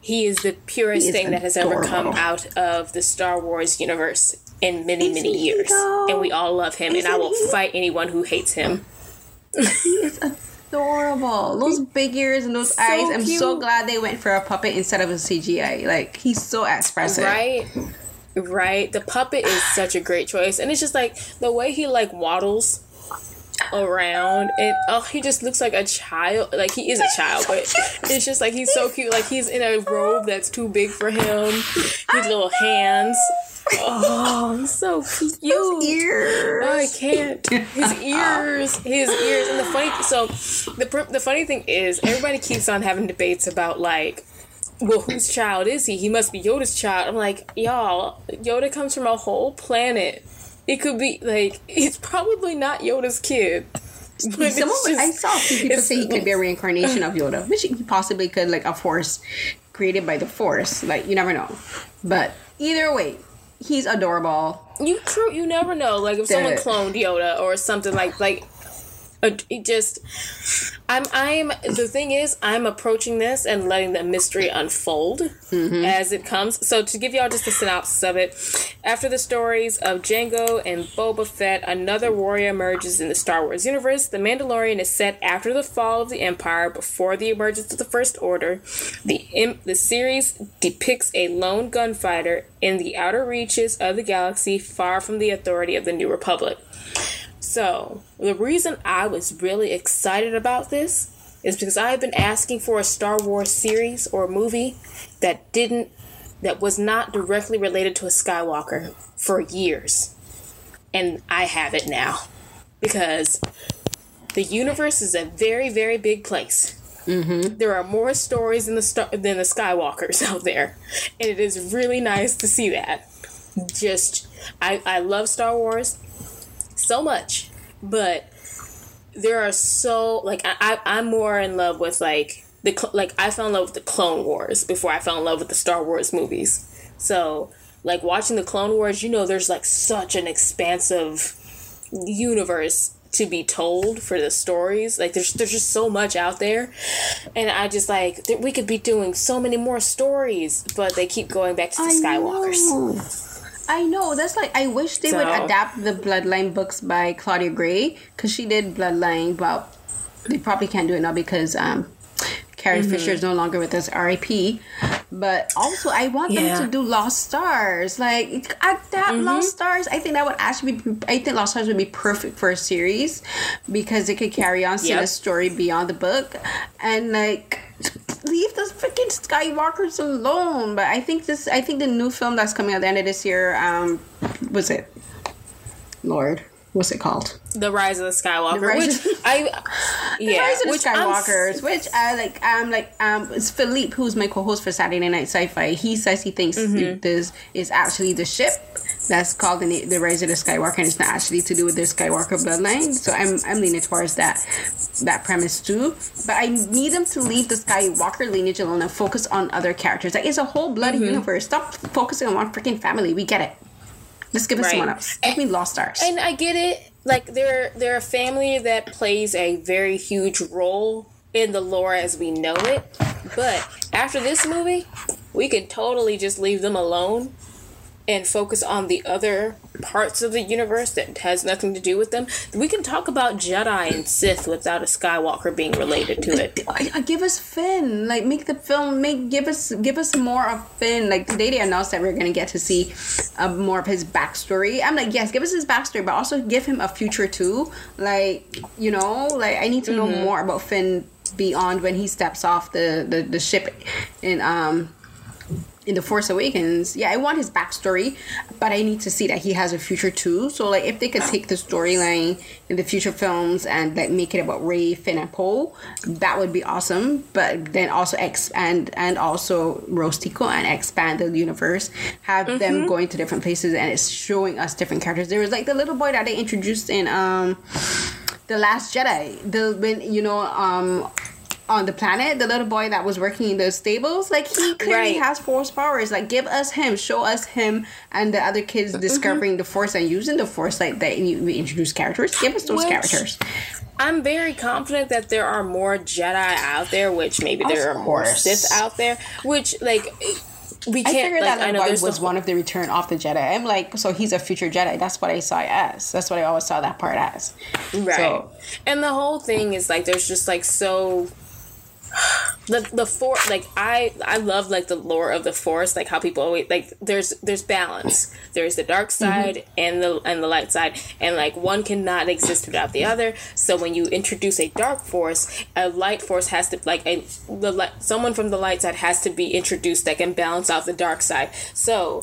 He is the purest is thing that has ever come out of the Star Wars universe in many, many years. And we all love him, and I will fight anyone who hates him. he is adorable. Those big ears and those so eyes. I'm cute. so glad they went for a puppet instead of a CGI. Like, he's so expressive. Right? Right. The puppet is such a great choice. And it's just like the way he, like, waddles around and oh he just looks like a child like he is a child but it's just like he's so cute like he's in a robe that's too big for him his little hands oh he's so cute his ears oh, I can't his ears his ears and the funny so the the funny thing is everybody keeps on having debates about like well, whose child is he? He must be Yoda's child. I'm like, y'all, Yoda comes from a whole planet it could be like it's probably not Yoda's kid. But Some just, I saw a few people say he could be a reincarnation of Yoda, which he possibly could, like a force created by the Force. Like you never know, but either way, he's adorable. You true, you never know. Like if the, someone cloned Yoda or something like like it just i'm i'm the thing is i'm approaching this and letting the mystery unfold mm-hmm. as it comes. So to give y'all just a synopsis of it after the stories of Jango and Boba Fett another warrior emerges in the Star Wars universe. The Mandalorian is set after the fall of the Empire before the emergence of the First Order. The the series depicts a lone gunfighter in the outer reaches of the galaxy far from the authority of the New Republic so, the reason I was really excited about this is because I have been asking for a Star Wars series or movie that didn't that was not directly related to a Skywalker for years. And I have it now. Because the universe is a very, very big place. Mm-hmm. There are more stories in the star- than the Skywalkers out there, and it is really nice to see that. Just, I, I love Star Wars so much, but there are so like I, I am more in love with like the like I fell in love with the Clone Wars before I fell in love with the Star Wars movies. So like watching the Clone Wars, you know, there's like such an expansive universe to be told for the stories. Like there's there's just so much out there, and I just like we could be doing so many more stories, but they keep going back to the I Skywalkers. Know. I know. That's like I wish they so. would adapt the Bloodline books by Claudia Gray because she did Bloodline. Well, they probably can't do it now because um, Carrie mm-hmm. Fisher is no longer with us, R.I.P. But also, I want yeah. them to do Lost Stars. Like adapt mm-hmm. Lost Stars. I think that would actually be. I think Lost Stars would be perfect for a series because it could carry on, yep. a story beyond the book, and like leave those freaking Skywalkers alone. But I think this, I think the new film that's coming at the end of this year, um, was it? Lord, what's it called? The Rise of the Skywalker. The Rise which of, I, yeah, the Rise of the Skywalkers. I'm, which I like. Um, like um, it's Philippe, who's my co-host for Saturday Night Sci-Fi. He says he thinks mm-hmm. this is actually the ship that's called the, the Rise of the Skywalker, and it's not actually to do with the Skywalker bloodline. So I'm I'm leaning towards that that premise too. But I need them to leave the Skywalker lineage alone and focus on other characters. Like it's a whole bloody mm-hmm. universe. Stop focusing on one freaking family. We get it. Let's give it right. someone else. Give me Lost Stars. And I get it. Like they're they're a family that plays a very huge role in the lore as we know it. But after this movie, we could totally just leave them alone and focus on the other parts of the universe that has nothing to do with them, we can talk about Jedi and Sith without a Skywalker being related to it. I, I give us Finn. Like make the film make give us give us more of Finn. Like today they announced that we're gonna get to see uh, more of his backstory. I'm like yes, give us his backstory, but also give him a future too. Like you know, like I need to know mm-hmm. more about Finn beyond when he steps off the the, the ship in um in the Force Awakens, yeah, I want his backstory, but I need to see that he has a future too. So like, if they could take the storyline in the future films and like make it about Rey, Finn, and Poe, that would be awesome. But then also expand and also Rose Tico and expand the universe, have mm-hmm. them going to different places and it's showing us different characters. There was like the little boy that they introduced in um the Last Jedi. The when you know um on the planet, the little boy that was working in those stables, like he clearly right. has force powers. Like give us him, show us him, and the other kids mm-hmm. discovering mm-hmm. the force and using the force. Like that, we introduce characters. Give us those which, characters. I'm very confident that there are more Jedi out there, which maybe of there are more Sith out there, which like we can't. I figured like, that know was one of the Return of the Jedi. I'm like, so he's a future Jedi. That's what I saw as. That's what I always saw that part as. Right. So, and the whole thing is like, there's just like so the the force like i i love like the lore of the force like how people always like there's there's balance there's the dark mm-hmm. side mm-hmm. and the and the light side and like one cannot exist without the other so when you introduce a dark force a light force has to like a the light someone from the light side has to be introduced that can balance out the dark side so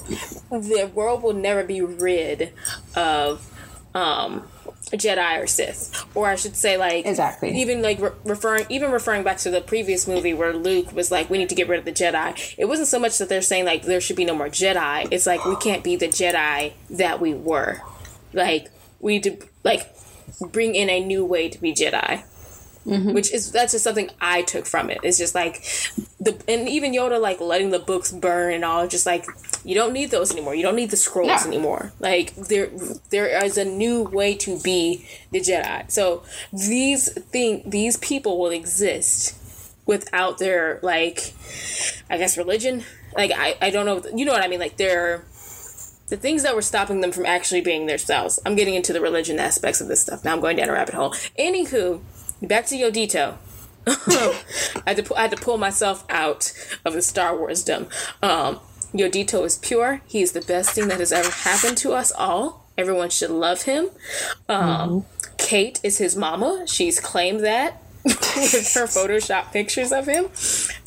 the world will never be rid of um Jedi or Sith, or I should say, like exactly. Even like re- referring, even referring back to the previous movie where Luke was like, "We need to get rid of the Jedi." It wasn't so much that they're saying like there should be no more Jedi. It's like we can't be the Jedi that we were. Like we need to like bring in a new way to be Jedi. Mm-hmm. Which is that's just something I took from it. It's just like the and even Yoda like letting the books burn and all. Just like you don't need those anymore. You don't need the scrolls anymore. Like there there is a new way to be the Jedi. So these thing these people will exist without their like I guess religion. Like I I don't know you know what I mean. Like they're the things that were stopping them from actually being themselves. I'm getting into the religion aspects of this stuff. Now I'm going down a rabbit hole. Anywho, back to Yodito. I, had to, I had to pull myself out of the Star Wars dumb. Um, Yodito is pure. He is the best thing that has ever happened to us all. Everyone should love him. Um, mm-hmm. Kate is his mama. She's claimed that with her Photoshop pictures of him.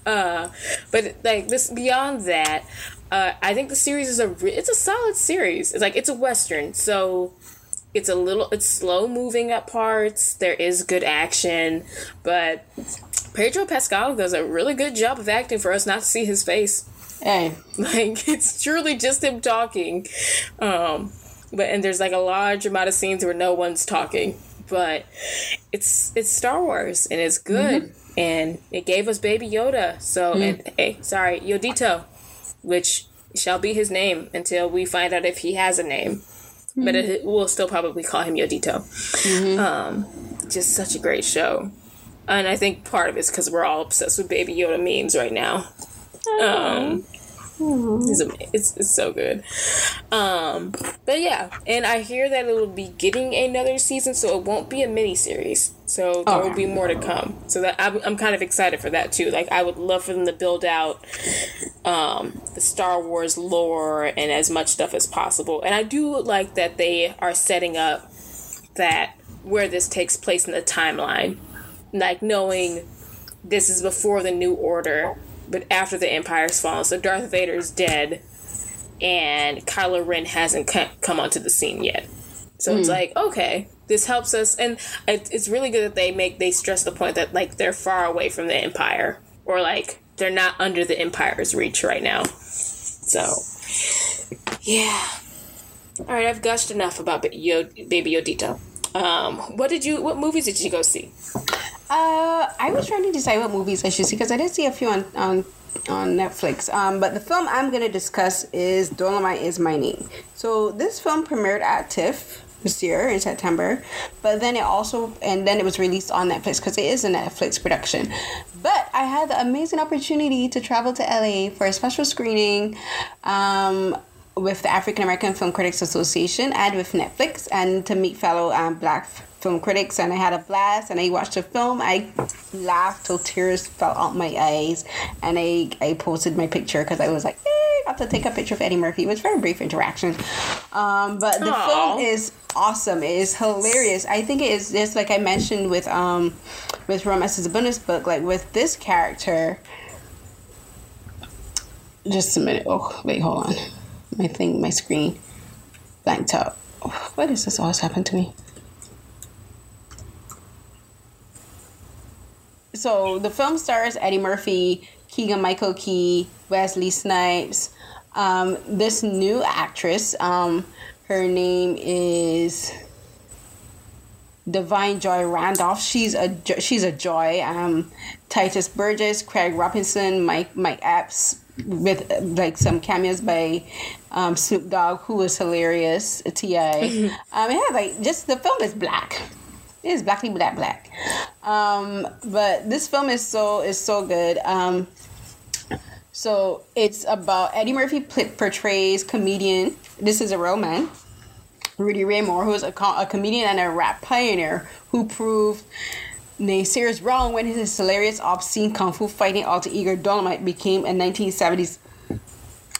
Uh, but like this, beyond that, uh, I think the series is a re- it's a solid series. It's like it's a western, so it's a little it's slow moving at parts. There is good action, but Pedro Pascal does a really good job of acting for us not to see his face. Hey, like it's truly just him talking. Um, but and there's like a large amount of scenes where no one's talking. But it's it's Star Wars and it's good. Mm-hmm. And it gave us Baby Yoda. So mm. and hey, sorry, Yodito, which shall be his name until we find out if he has a name mm-hmm. but it, we'll still probably call him Yodito. Mm-hmm. Um, just such a great show, and I think part of it's because we're all obsessed with Baby Yoda memes right now. Um, it's, it's, it's so good. Um, but yeah, and I hear that it'll be getting another season, so it won't be a mini series. So there will be more to come. So that I'm, I'm kind of excited for that too. Like I would love for them to build out um, the Star Wars lore and as much stuff as possible. And I do like that they are setting up that where this takes place in the timeline, like knowing this is before the New Order, but after the Empire's fallen. So Darth Vader's dead, and Kylo Ren hasn't come onto the scene yet. So mm. it's hmm. like okay, this helps us and it's really good that they make they stress the point that like they're far away from the empire or like they're not under the empire's reach right now so yeah all right i've gushed enough about baby yodito um, what did you what movies did you go see uh, I was trying to decide what movies I should see because I did see a few on on on Netflix. Um, but the film I'm going to discuss is Dolemite is My Name. So this film premiered at TIFF this year in September. But then it also and then it was released on Netflix because it is a Netflix production. But I had the amazing opportunity to travel to LA for a special screening um, with the African American Film Critics Association and with Netflix and to meet fellow um, black film critics and I had a blast and I watched the film. I laughed till tears fell out my eyes and I, I posted my picture because I was like, hey, I got to take a picture of Eddie Murphy. It was very brief interaction. Um, but the Aww. film is awesome. It is hilarious. I think it is just like I mentioned with um with Romance is a bonus book, like with this character. Just a minute. Oh, wait, hold on. My thing, my screen blanked out. What is this always happened to me? So the film stars Eddie Murphy, Keegan Michael Key, Wesley Snipes. Um, this new actress, um, her name is Da'Vine Joy Randolph. She's a she's a joy. Um, Tituss Burgess, Craig Robinson, Mike Mike Epps, with like some cameos by um, Snoop Dogg, who was hilarious. Ti. um, yeah, like just the film is black. Is blackly black black. Um, but this film is so is so good. Um, so it's about Eddie Murphy portrays comedian. This is a real man. Rudy Ray Moore, who is a, a comedian and a rap pioneer, who proved naysayers wrong when his hilarious, obscene kung fu fighting alter ego Dolemite became a 1970s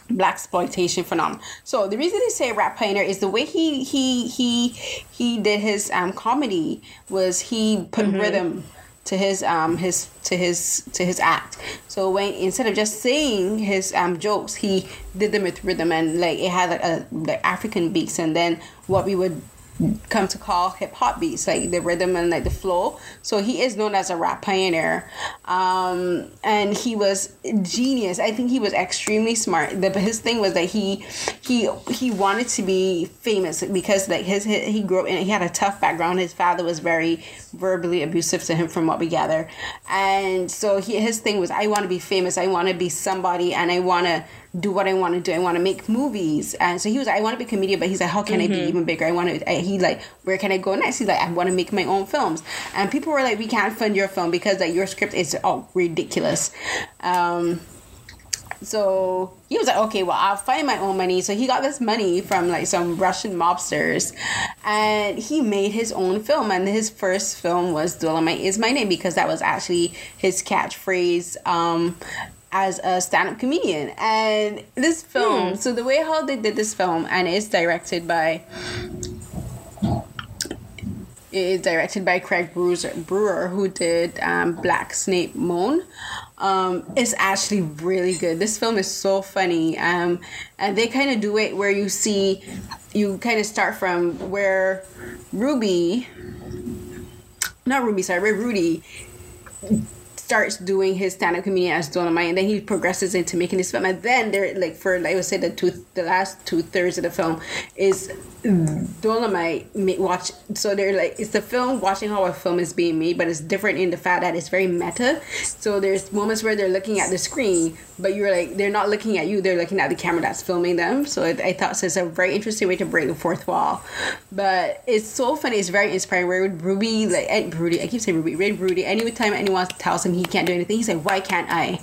blaxploitation phenomenon. So the reason they say rap pioneer is the way he he he he did his um comedy was he put mm-hmm. rhythm to his um his to his to his act. So when instead of just saying his um jokes, he did them with rhythm and like it had like a like African beats and then what we would come to call hip hop beats, like the rhythm and like the flow. So he is known as a rap pioneer, um, and he was genius. I think he was extremely smart. The, his thing was that he he he wanted to be famous because like his, his he grew up and he had a tough background. His father was very verbally abusive to him, from what we gather, and so he his thing was I want to be famous. I want to be somebody, and I want to do what I want to do. I want to make movies. And so he was like, I want to be a comedian, but he's like, how can mm-hmm. I be mm-hmm. even bigger? I want to, he like, where can I go next? He's like, I want to make my own films. And people were like, we can't fund your film because like your script is oh ridiculous. Um, so he was like, okay, well, I'll find my own money. So he got this money from like some Russian mobsters and he made his own film. And his first film was Dolemite is My Name because that was actually his catchphrase um, as a stand-up comedian and this film hmm. so the way how they did this film and it's directed by it is directed by Craig Bruiser, Brewer, who did um, Black Snake Moan. Um, it's actually really good. This film is so funny. Um, and they kind of do it where you see, you kind of start from where Ruby, not Ruby, sorry, where Rudy starts doing his stand-up comedian as Dolemite, and then he progresses into making this film. And then there, like for I would say, the two, the last two thirds of the film is Dolemite watch. So they're like it's the film watching how a film is being made, but it's different in the fact that it's very meta. So there's moments where they're looking at the screen, but you're like they're not looking at you; they're looking at the camera that's filming them. So it, I thought so it's a very interesting way to break the fourth wall. But it's so funny; it's very inspiring. Where Ruby, like Rudy, I keep saying Ruby, Red Rudy. Anytime anyone tells him he can't do anything, he's like, "Why can't I?"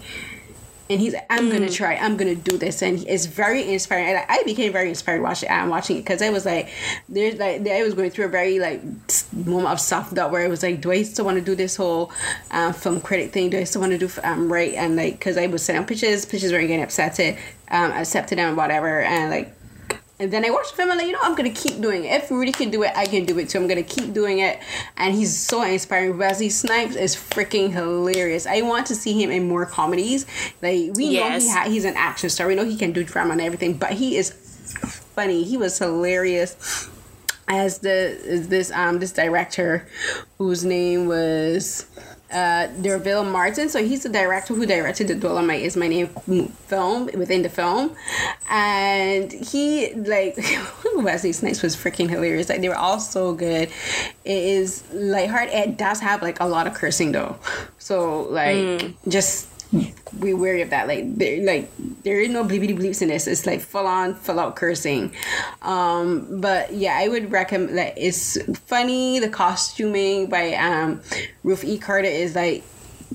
and he's like, I'm mm. gonna try, I'm gonna do this, and it's very inspiring. And I became very inspired watching I'm watching it because I was like, there's like I was going through a very like moment of self doubt where I was like, do I still want to do this whole um, film critic thing? Do I still want to do um, right? And like, because I was sending pitches, pitches weren't getting accepted, um, accepted and whatever, and like and then I watched the film and like, you know, I'm gonna keep doing it. If Rudy can do it, I can do it too. I'm gonna keep doing it. And he's so inspiring. Wesley Snipes is freaking hilarious. I want to see him in more comedies. Like we yes. know he ha- he's an action star. We know he can do drama and everything, but he is funny. He was hilarious as the this um this director whose name was uh, D'Urville Martin. So he's the director who directed the Dolemite is My Name film within the film. And he, like, Wesley Snipes was freaking hilarious. Like, they were all so good. It is lighthearted. It does have, like, a lot of cursing, though. So, like, mm. just be wary of that. Like there, like there is no bleepity bleeps in this. It's like full on, full out cursing. Um, but yeah, I would recommend. Like it's funny. The costuming by um, Ruth E. Carter is like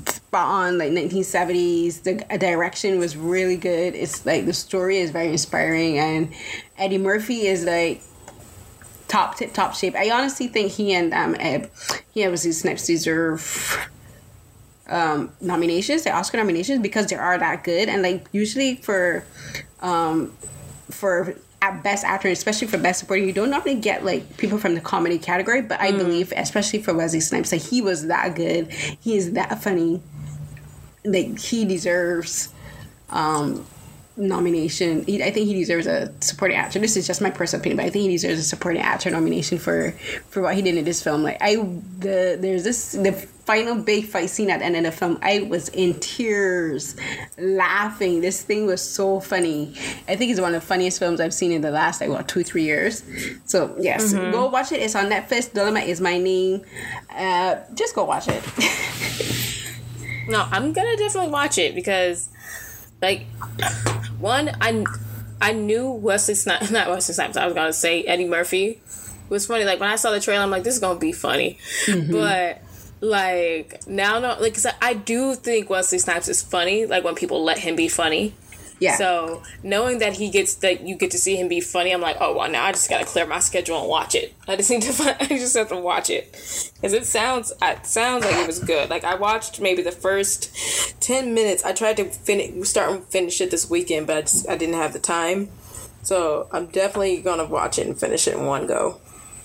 spot on, like 1970s. The direction was really good. It's like the story is very inspiring, and Eddie Murphy is like top tip top shape. I honestly think he and um Ed, he Wesley Snipes deserve um nominations, the Oscar nominations, because they are that good. And like usually for um for at best actor, especially for best supporting, you don't normally get like people from the comedy category. But I mm. believe, especially for Wesley Snipes, like he was that good. He is that funny. Like he deserves um nomination. He, I think he deserves a supporting actor. This is just my personal opinion, but I think he deserves a supporting actor nomination for for what he did in this film. Like I, the there's this the final big fight scene at the end of the film. I was in tears, laughing. This thing was so funny. I think it's one of the funniest films I've seen in the last like what two three years. So yes, mm-hmm. go watch it. It's on Netflix. Dolemite is my name. Uh, just go watch it. no, I'm gonna definitely watch it because like one, I I knew Wesley Snipes, not Wesley Snipes. I was gonna say Eddie Murphy it was funny. Like when I saw the trailer, I'm like, this is gonna be funny. Mm-hmm. But like now, no, like cause I do think Wesley Snipes is funny. Like when people let him be funny. Yeah. So knowing that he gets that you get to see him be funny, I'm like, oh well, now I just gotta clear my schedule and watch it. I just need to, find, I just have to watch it because it sounds, it sounds like it was good. Like I watched maybe the first ten minutes. I tried to finish, start and finish it this weekend, but I, just, I didn't have the time. So I'm definitely gonna watch it and finish it in one go.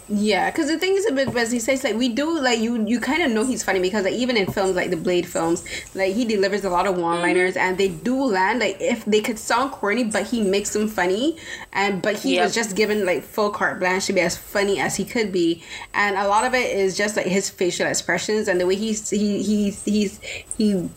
Yeah, because the thing is a bit as he says like we do like you you kind of know he's funny because like even in films like the Blade films like he delivers a lot of one liners mm-hmm. and they do land like if they could sound corny but he makes them funny and but he yep. was just given like full carte blanche to be as funny as he could be and a lot of it is just like his facial expressions and the way he's he he he's he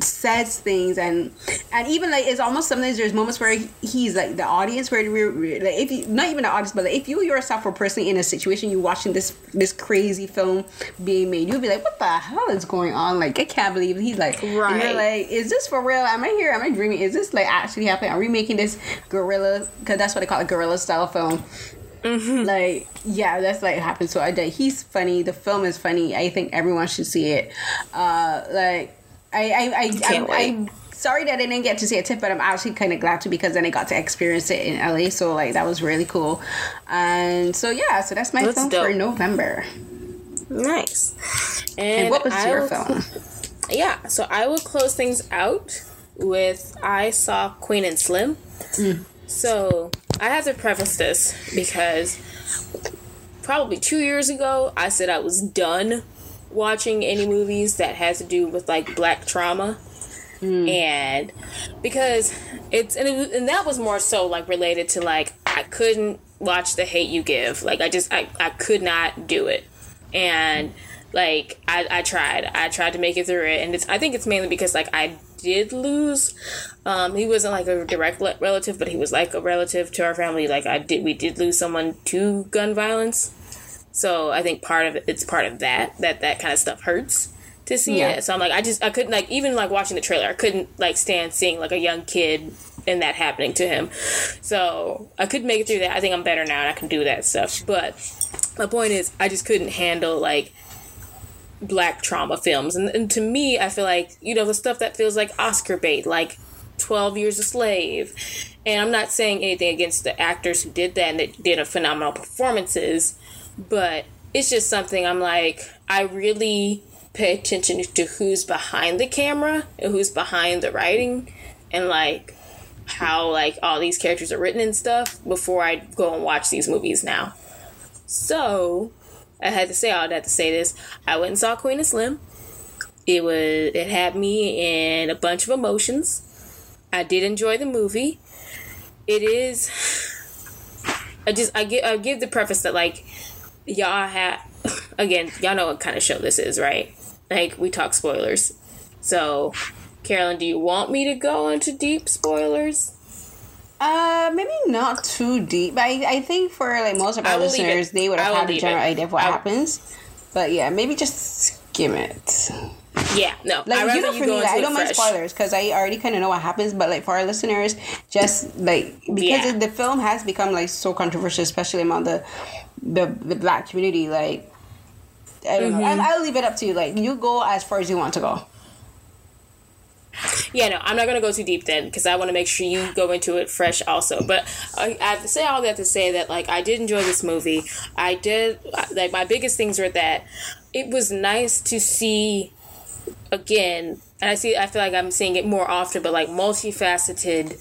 says things and and even like it's almost sometimes there's moments where he's like the audience where we're like if you not even the audience but like, if you yourself were personally in a situation you're watching this this crazy film being made you'd be like what the hell is going on like I can't believe he's like right you're like is this for real am I here am I dreaming is this like actually happening are we making this gorilla because that's what they call a guerrilla style film Mm-hmm. Like, yeah, that's like happened. So I did. He's funny. The film is funny. I think everyone should see it. Uh, like, I I I, Can't I, am sorry that I didn't get to see a tip, but I'm actually kind of glad to because then I got to experience it in LA. So like that was really cool. And so yeah, so that's my that's film dope. for November. Nice. And, and what was I your will, film? Yeah, so I will close things out with I saw Queen and Slim. Mm. So I have to preface this because probably two years ago I said I was done watching any movies that has to do with like black trauma. Mm. And because it's and, it, and that was more so like related to like I couldn't watch the hate you give. Like I just I, I could not do it. And like I, I tried. I tried to make it through it and it's I think it's mainly because like I did lose um he wasn't like a direct relative but he was like a relative to our family like I did we did lose someone to gun violence so I think part of it, it's part of that that that kind of stuff hurts to see yeah. it. So I'm like, I just I couldn't like even like watching the trailer, I couldn't like stand seeing like a young kid and that happening to him. So I couldn't make it through that. I think I'm better now and I can do that stuff. But my point is, I just couldn't handle like black trauma films. And, and to me, I feel like you know the stuff that feels like Oscar bait, like 12 Years a Slave. And I'm not saying anything against the actors who did that and that did a phenomenal performances but it's just something I'm like, I really pay attention to who's behind the camera and who's behind the writing and like how like all these characters are written and stuff before I go and watch these movies now. So I had to say all that to say this. I went and saw Queen and Slim. It was it had me in a bunch of emotions. I did enjoy the movie. It is I just I give I give the preface that like y'all have again, y'all know what kind of show this is, right? Like we talk spoilers. So, Carolyn, do you want me to go into deep spoilers? Uh, maybe not too deep. But I, I think for like most of our listeners, they would have had a general it. idea of what happens. But yeah, maybe just skim it. Yeah, no. Like you know, for you me, like, I don't mind spoilers because I already kind of know what happens. But like for our listeners, just like because yeah. the film has become like so controversial, especially among the the the black community. Like I don't mm-hmm. know. I, will leave it up to you. Like you go as far as you want to go. yeah, no, I'm not gonna go too deep then because I want to make sure you go into it fresh also. But I, I have to say all that to say that like I did enjoy this movie. I did like my biggest things were that it was nice to see again, and I see I feel like I'm seeing it more often, but like multifaceted,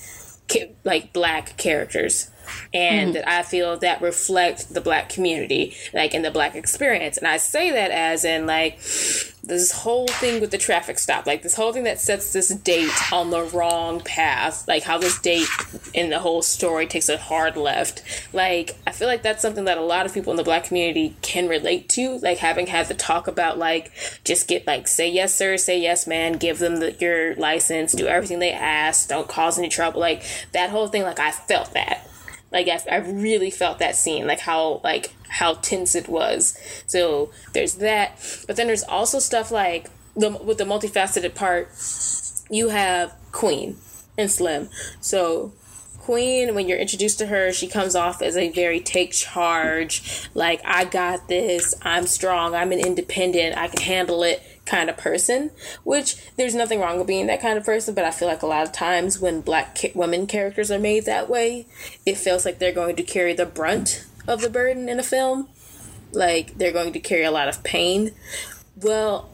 like black characters and mm. I feel that reflect the black community, like in the black experience. And I say that as in like this whole thing with the traffic stop, like this whole thing that sets this date on the wrong path, like how this date in the whole story takes a hard left. Like I feel like that's something that a lot of people in the black community can relate to, like having had the talk about like just get like say yes sir, say yes man, give them the, your license, do everything they ask, don't cause any trouble, like that whole thing. Like I felt that like I, I really felt that scene like how like how tense it was. So there's that. But then there's also stuff like the with the multifaceted part you have queen and slim. So queen when you're introduced to her she comes off as a very take charge like i got this. I'm strong. I'm an independent. I can handle it kind of person, which there's nothing wrong with being that kind of person, but I feel like a lot of times when black women characters are made that way, it feels like they're going to carry the brunt of the burden in a film. Like they're going to carry a lot of pain. Well,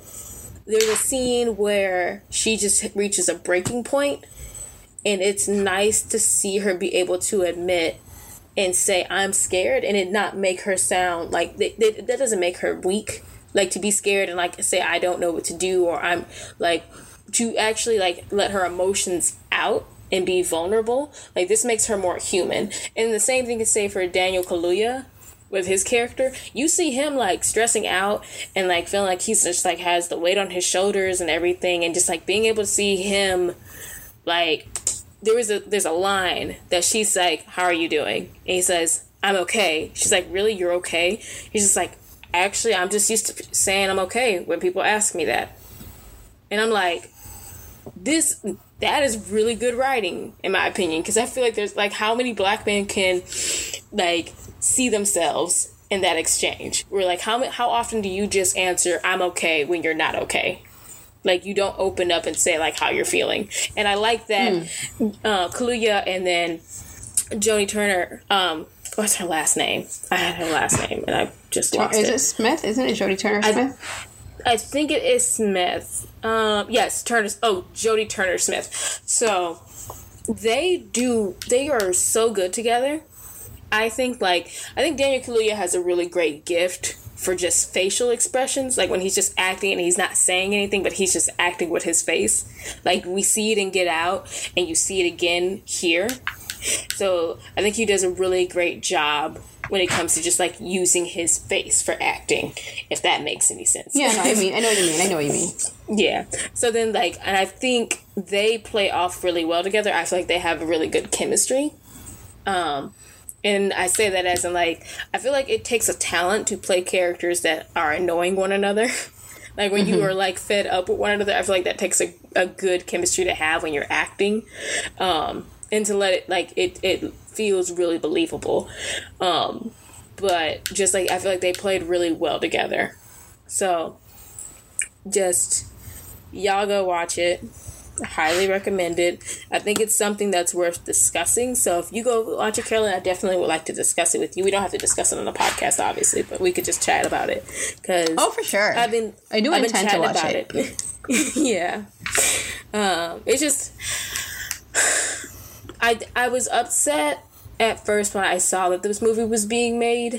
there's a scene where she just reaches a breaking point, and it's nice to see her be able to admit and say i'm scared and it not make her sound like that doesn't make her weak like to be scared and like say I don't know what to do or I'm like to actually like let her emotions out and be vulnerable. Like this makes her more human. And the same thing can say for Daniel Kaluuya with his character. You see him like stressing out and like feeling like he's just like has the weight on his shoulders and everything and just like being able to see him like there was a there's a line that she's like, How are you doing? And he says, I'm okay. She's like, Really, you're okay? He's just like, actually, I'm just used to saying I'm okay when people ask me that. And I'm like, this, that is really good writing, in my opinion, because I feel like there's like how many black men can like see themselves in that exchange. We're like, how how often do you just answer "I'm okay" when you're not okay? Like you don't open up and say like how you're feeling. And I like that mm. uh, Kaluuya and then Joni Turner um, what's her last name? I had her last name and I just lost Is it. it Smith? Isn't it Jodie Turner Smith? I, I think it is Smith. Um, yes, Turner. Oh, Jodie Turner Smith. So they do. They are so good together. I think like I think Daniel Kaluuya has a really great gift for just facial expressions like when he's just acting and he's not saying anything but he's just acting with his face like we see it in get out and you see it again here so I think he does a really great job when it comes to just like using his face for acting, if that makes any sense. Yeah, no, I mean, I know what you mean. I know what you mean. yeah. So then, like, and I think they play off really well together. I feel like they have a really good chemistry. Um, and I say that as in like, I feel like it takes a talent to play characters that are annoying one another. like when mm-hmm. you are like fed up with one another, I feel like that takes a, a good chemistry to have when you're acting. Um, and to let it like it it feels really believable. Um, but just like I feel like they played really well together. So just y'all go watch it. highly recommend it. I think it's something that's worth discussing. So if you go watch it, Carolyn, I definitely would like to discuss it with you. We don't have to discuss it on the podcast, obviously, but we could just chat about it. Cause oh, for sure. I've been I do I've intend to watch it. it. yeah, um, it's just I I was upset at first when I saw that this movie was being made,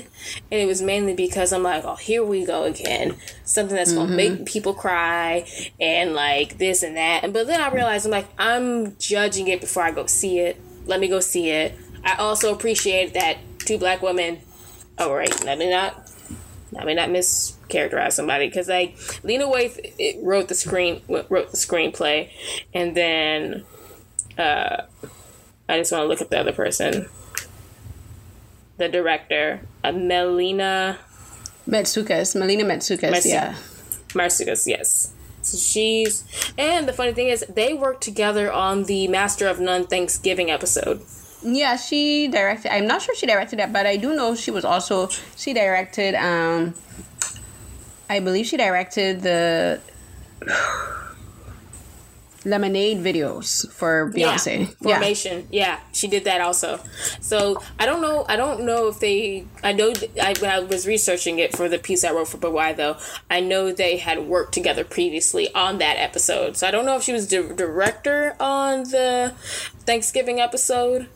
and it was mainly because I'm like, oh, here we go again, something that's gonna mm-hmm. make people cry and like this and that. And but then I realized I'm like, I'm judging it before I go see it. Let me go see it. I also appreciate that two black women. Oh right, let me not, let me not mischaracterize somebody because like Lena Waithe wrote the screen wrote the screenplay, and then. Uh, I just want to look at the other person. The director, uh, Melina Matsoukas. Melina Matsoukas, Mas- yeah. Matsoukas, yes. So she's and the funny thing is they worked together on the Master of None Thanksgiving episode. Yeah, she directed. I'm not sure she directed that, but I do know she was also she directed. Um, I believe she directed the lemonade videos for Beyonce. Yeah, formation. Yeah. yeah. she did that also. So I don't know. I don't know if they. I know. I, when I was researching it for the piece I wrote for But Why though, I know they had worked together previously on that episode. So I don't know if she was the director on the Thanksgiving episode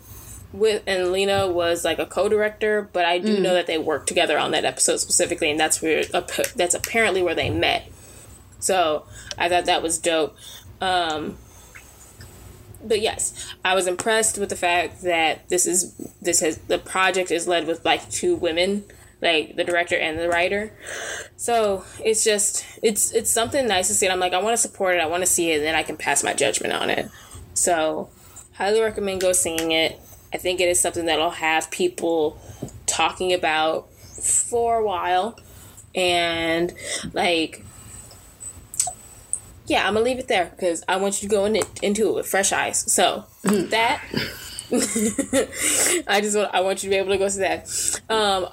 with and Lena was like a co-director, but I do mm. know that they worked together on that episode specifically, and that's where that's apparently where they met. So I thought that was dope. Um, but yes, I was impressed with the fact that this is this has the project is led with like two women, like the director and the writer. So it's just it's it's something nice to see. And I'm like I want to support it. I want to see it, and then I can pass my judgment on it. So highly recommend go seeing it. I think it is something that'll have people talking about for a while, and like yeah, I'm gonna leave it there because I want you to go in it, into it with fresh eyes. So mm-hmm. that. I just want I want you to be able to go see that. Um,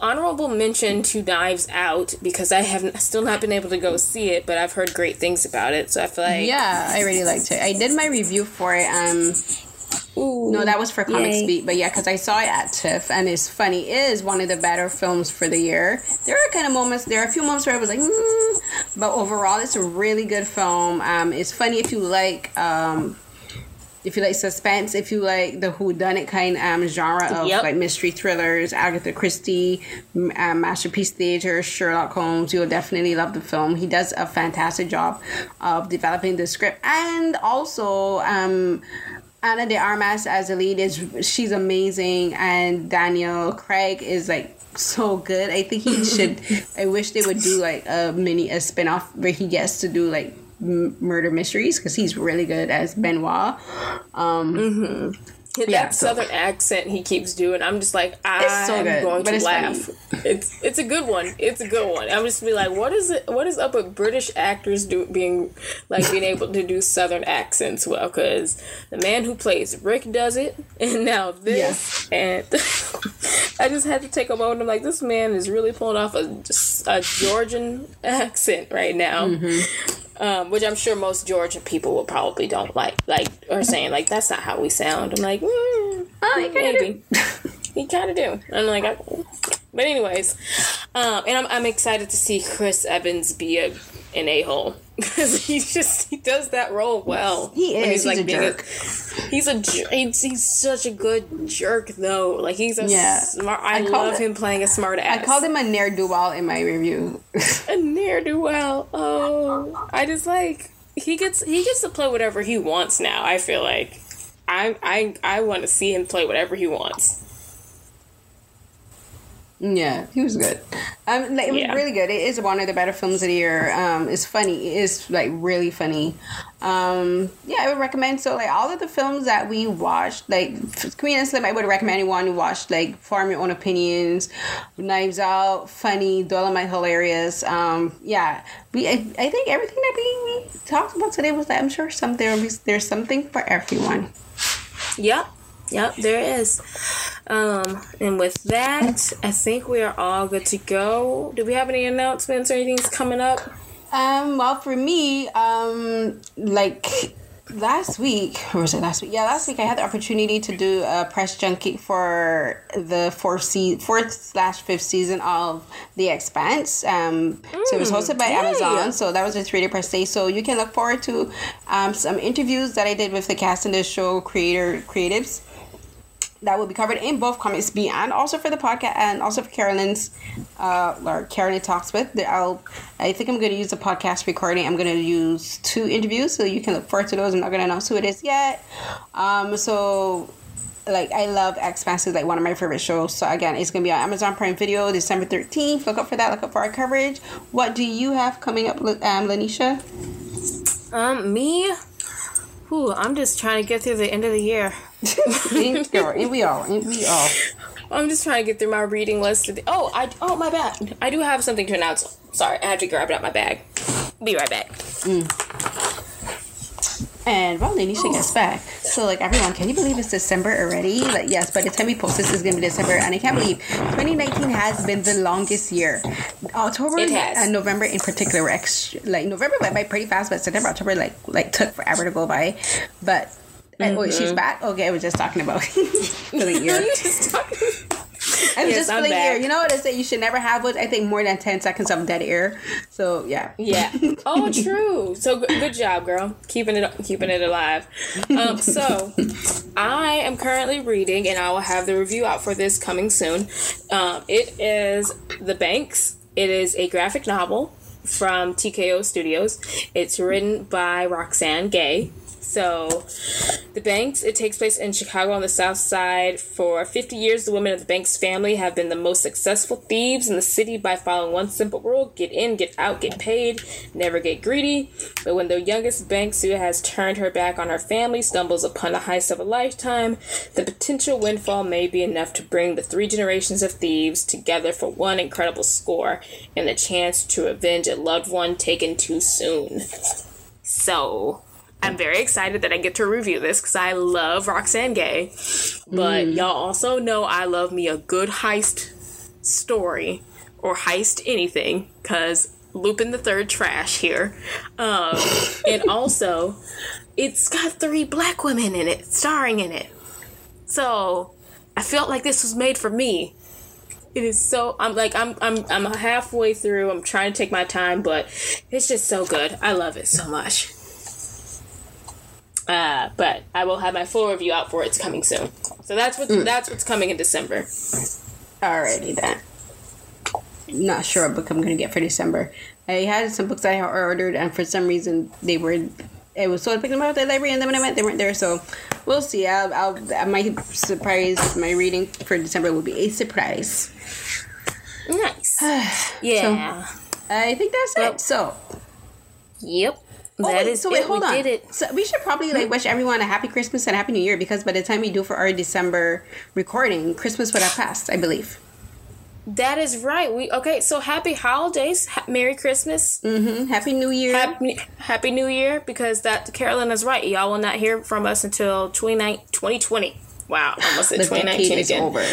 honorable mention to Knives Out because I have still not been able to go see it, but I've heard great things about it. So I feel like yeah, I really liked it. I did my review for it. Um, Ooh, no, that was for Comics yay. Beat, but yeah, because I saw it at TIFF, and it's funny. It is one of the better films for the year. There are kind of moments. There are a few moments where I was like, mm, but overall, it's a really good film. Um, it's funny if you like. Um, if you like suspense, if you like the who done it kind um, genre of yep. like mystery thrillers, Agatha Christie, um, masterpiece theater, Sherlock Holmes, you'll definitely love the film. He does a fantastic job of developing the script and also um, Ana de Armas as a lead is she's amazing, and Daniel Craig is like so good. I think he should. I wish they would do like a mini a spinoff where he gets to do like m- murder mysteries because he's really good as Benoit. Um, mm-hmm that yeah, southern so. accent he keeps doing. I'm just like I'm so good, going to laugh. Funny. It's it's a good one. It's a good one. I'm just be like, what is it? What is up with British actors do being like being able to do southern accents well? Because the man who plays Rick does it, and now this, yeah. and I just had to take a moment. I'm like, this man is really pulling off a, a Georgian accent right now. Mm-hmm um, which I'm sure most Georgia people will probably don't like, like, or saying like that's not how we sound. I'm like, mm, oh, maybe he kind of do. I'm like, I, but anyways, um, and I'm I'm excited to see Chris Evans be a an a hole because he just he does that role well. He is. He's, he's like a jerk. A, he's a he's, he's such a good jerk though. Like he's a yeah. smart. I, I love it, him playing a smart ass. I called him a ne'er do well in my review. a ne'er do well. Oh, I just like he gets he gets to play whatever he wants now. I feel like I I I want to see him play whatever he wants. Yeah, he was good. Um, like, it was yeah. really good. It is one of the better films of the year. Um, it's funny. It is like really funny. Um, yeah, I would recommend. So like all of the films that we watched, like Queen and Slim, I would recommend anyone who watched like Form Your Own Opinions, Knives Out, funny, Dolemite, hilarious. Um, yeah, we. I, I think everything that we, we talked about today was. Like, I'm sure some there there's something for everyone. Yeah, Yep, there is. Um, and with that, I think we are all good to go. Do we have any announcements or anything's coming up? Um, well, for me, um, like last week, or was it last week? Yeah, last week I had the opportunity to do a press junket for the fourth se- fourth slash fifth season of The Expanse. Um, mm, so it was hosted by yay. Amazon. So that was a three day press day. So you can look forward to um, some interviews that I did with the cast and the show creator creatives that will be covered in both Comics B and also for the podcast and also for Carolyn's uh or Carolyn talks with I'll I think I'm gonna use the podcast recording. I'm gonna use two interviews so you can look forward to those. I'm not gonna announce who it is yet. Um so like I love Expanse is like one of my favorite shows. So again, it's gonna be on Amazon Prime Video December thirteenth. Look up for that. Look up for our coverage. What do you have coming up, um, Lanisha? Um, me. Ooh, I'm just trying to get through the end of the year. Girl, and we all, and we all. I'm just trying to get through my reading list. Oh, I oh my bad. I do have something to announce. Sorry, I have to grab it out my bag. Be right back. Mm. And well, Lanisha gets back. So, like, everyone, can you believe it's December already? Like, yes, by the time we post this, it's going to be December. And I can't believe 2019 has been the longest year. October and November in particular were extra, like, November went by pretty fast, but September, October, like, like took forever to go by. But, mm-hmm. oh, she's back? Okay, I was just talking about the year. I'm yes, just feeling air. You know what I say? You should never have what I think more than ten seconds of dead air. So yeah, yeah. Oh, true. So good, good job, girl. Keeping it keeping it alive. Um, so I am currently reading, and I will have the review out for this coming soon. Um, it is The Banks. It is a graphic novel from TKO Studios. It's written by Roxane Gay. So, the Banks, it takes place in Chicago on the south side. For 50 years, the women of the Banks family have been the most successful thieves in the city by following one simple rule get in, get out, get paid, never get greedy. But when the youngest Banks, who has turned her back on her family, stumbles upon the heist of a lifetime, the potential windfall may be enough to bring the three generations of thieves together for one incredible score and the chance to avenge a loved one taken too soon. So, I'm very excited that I get to review this because I love Roxane Gay. But mm. y'all also know I love me a good heist story or heist anything because Lupin the Third trash here. Um, and also, it's got three black women in it, starring in it. So I felt like this was made for me. It is so I'm like I'm I'm I'm halfway through. I'm trying to take my time, but it's just so good. I love it so much. Uh, but I will have my full review out for it's coming soon. So that's what mm. that's what's coming in December. Alrighty then. Not sure what book I'm gonna get for December. I had some books I ordered, and for some reason they were. It was so I picked them up at the library, and then when I went, they weren't there. So we'll see. I'll, I'll my surprise, my reading for December will be a surprise. Nice. yeah. So, I think that's well, it. So. Yep. Oh, that wait, is so wait, it. hold we on. Did it. So we should probably like wish everyone a happy Christmas and a happy New Year because by the time we do for our December recording, Christmas would have passed, I believe. That is right. We okay. So happy holidays, ha- Merry Christmas, mm-hmm. Happy New Year, happy, happy New Year. Because that Carolyn is right. Y'all will not hear from us until 2020. Wow, almost at 2019 again. Over.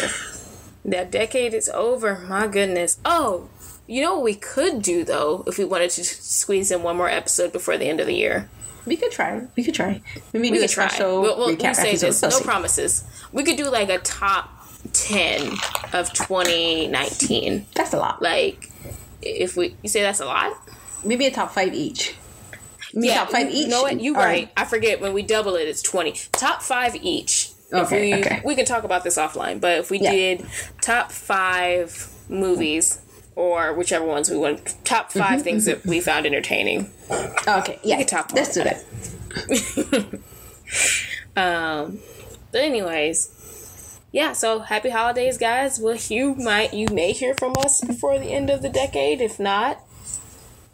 That decade is over. My goodness. Oh, you know what we could do though, if we wanted to squeeze in one more episode before the end of the year. We could try. We could try. Maybe we do a special we'll, we'll, recap we'll say this. No promises. We could do like a top ten of 2019. That's a lot. Like, if we you say that's a lot. Maybe a top five each. Maybe yeah, top five each. You know what? You right. right. I forget when we double it, it's twenty. Top five each. Okay, we, okay. We can talk about this offline, but if we yeah. did top five movies or whichever ones we want. Top 5 mm-hmm, things mm-hmm. that we found entertaining. Okay, yeah, top. Let's do that. um, but anyways, yeah. So happy holidays, guys. Well, you might you may hear from us before the end of the decade. If not,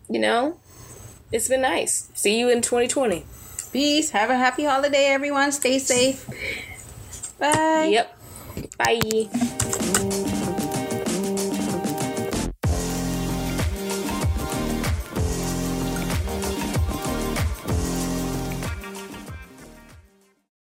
you know, it's been nice. See you in 2020. Peace. Have a happy holiday, everyone. Stay safe. Bye. Yep. Bye.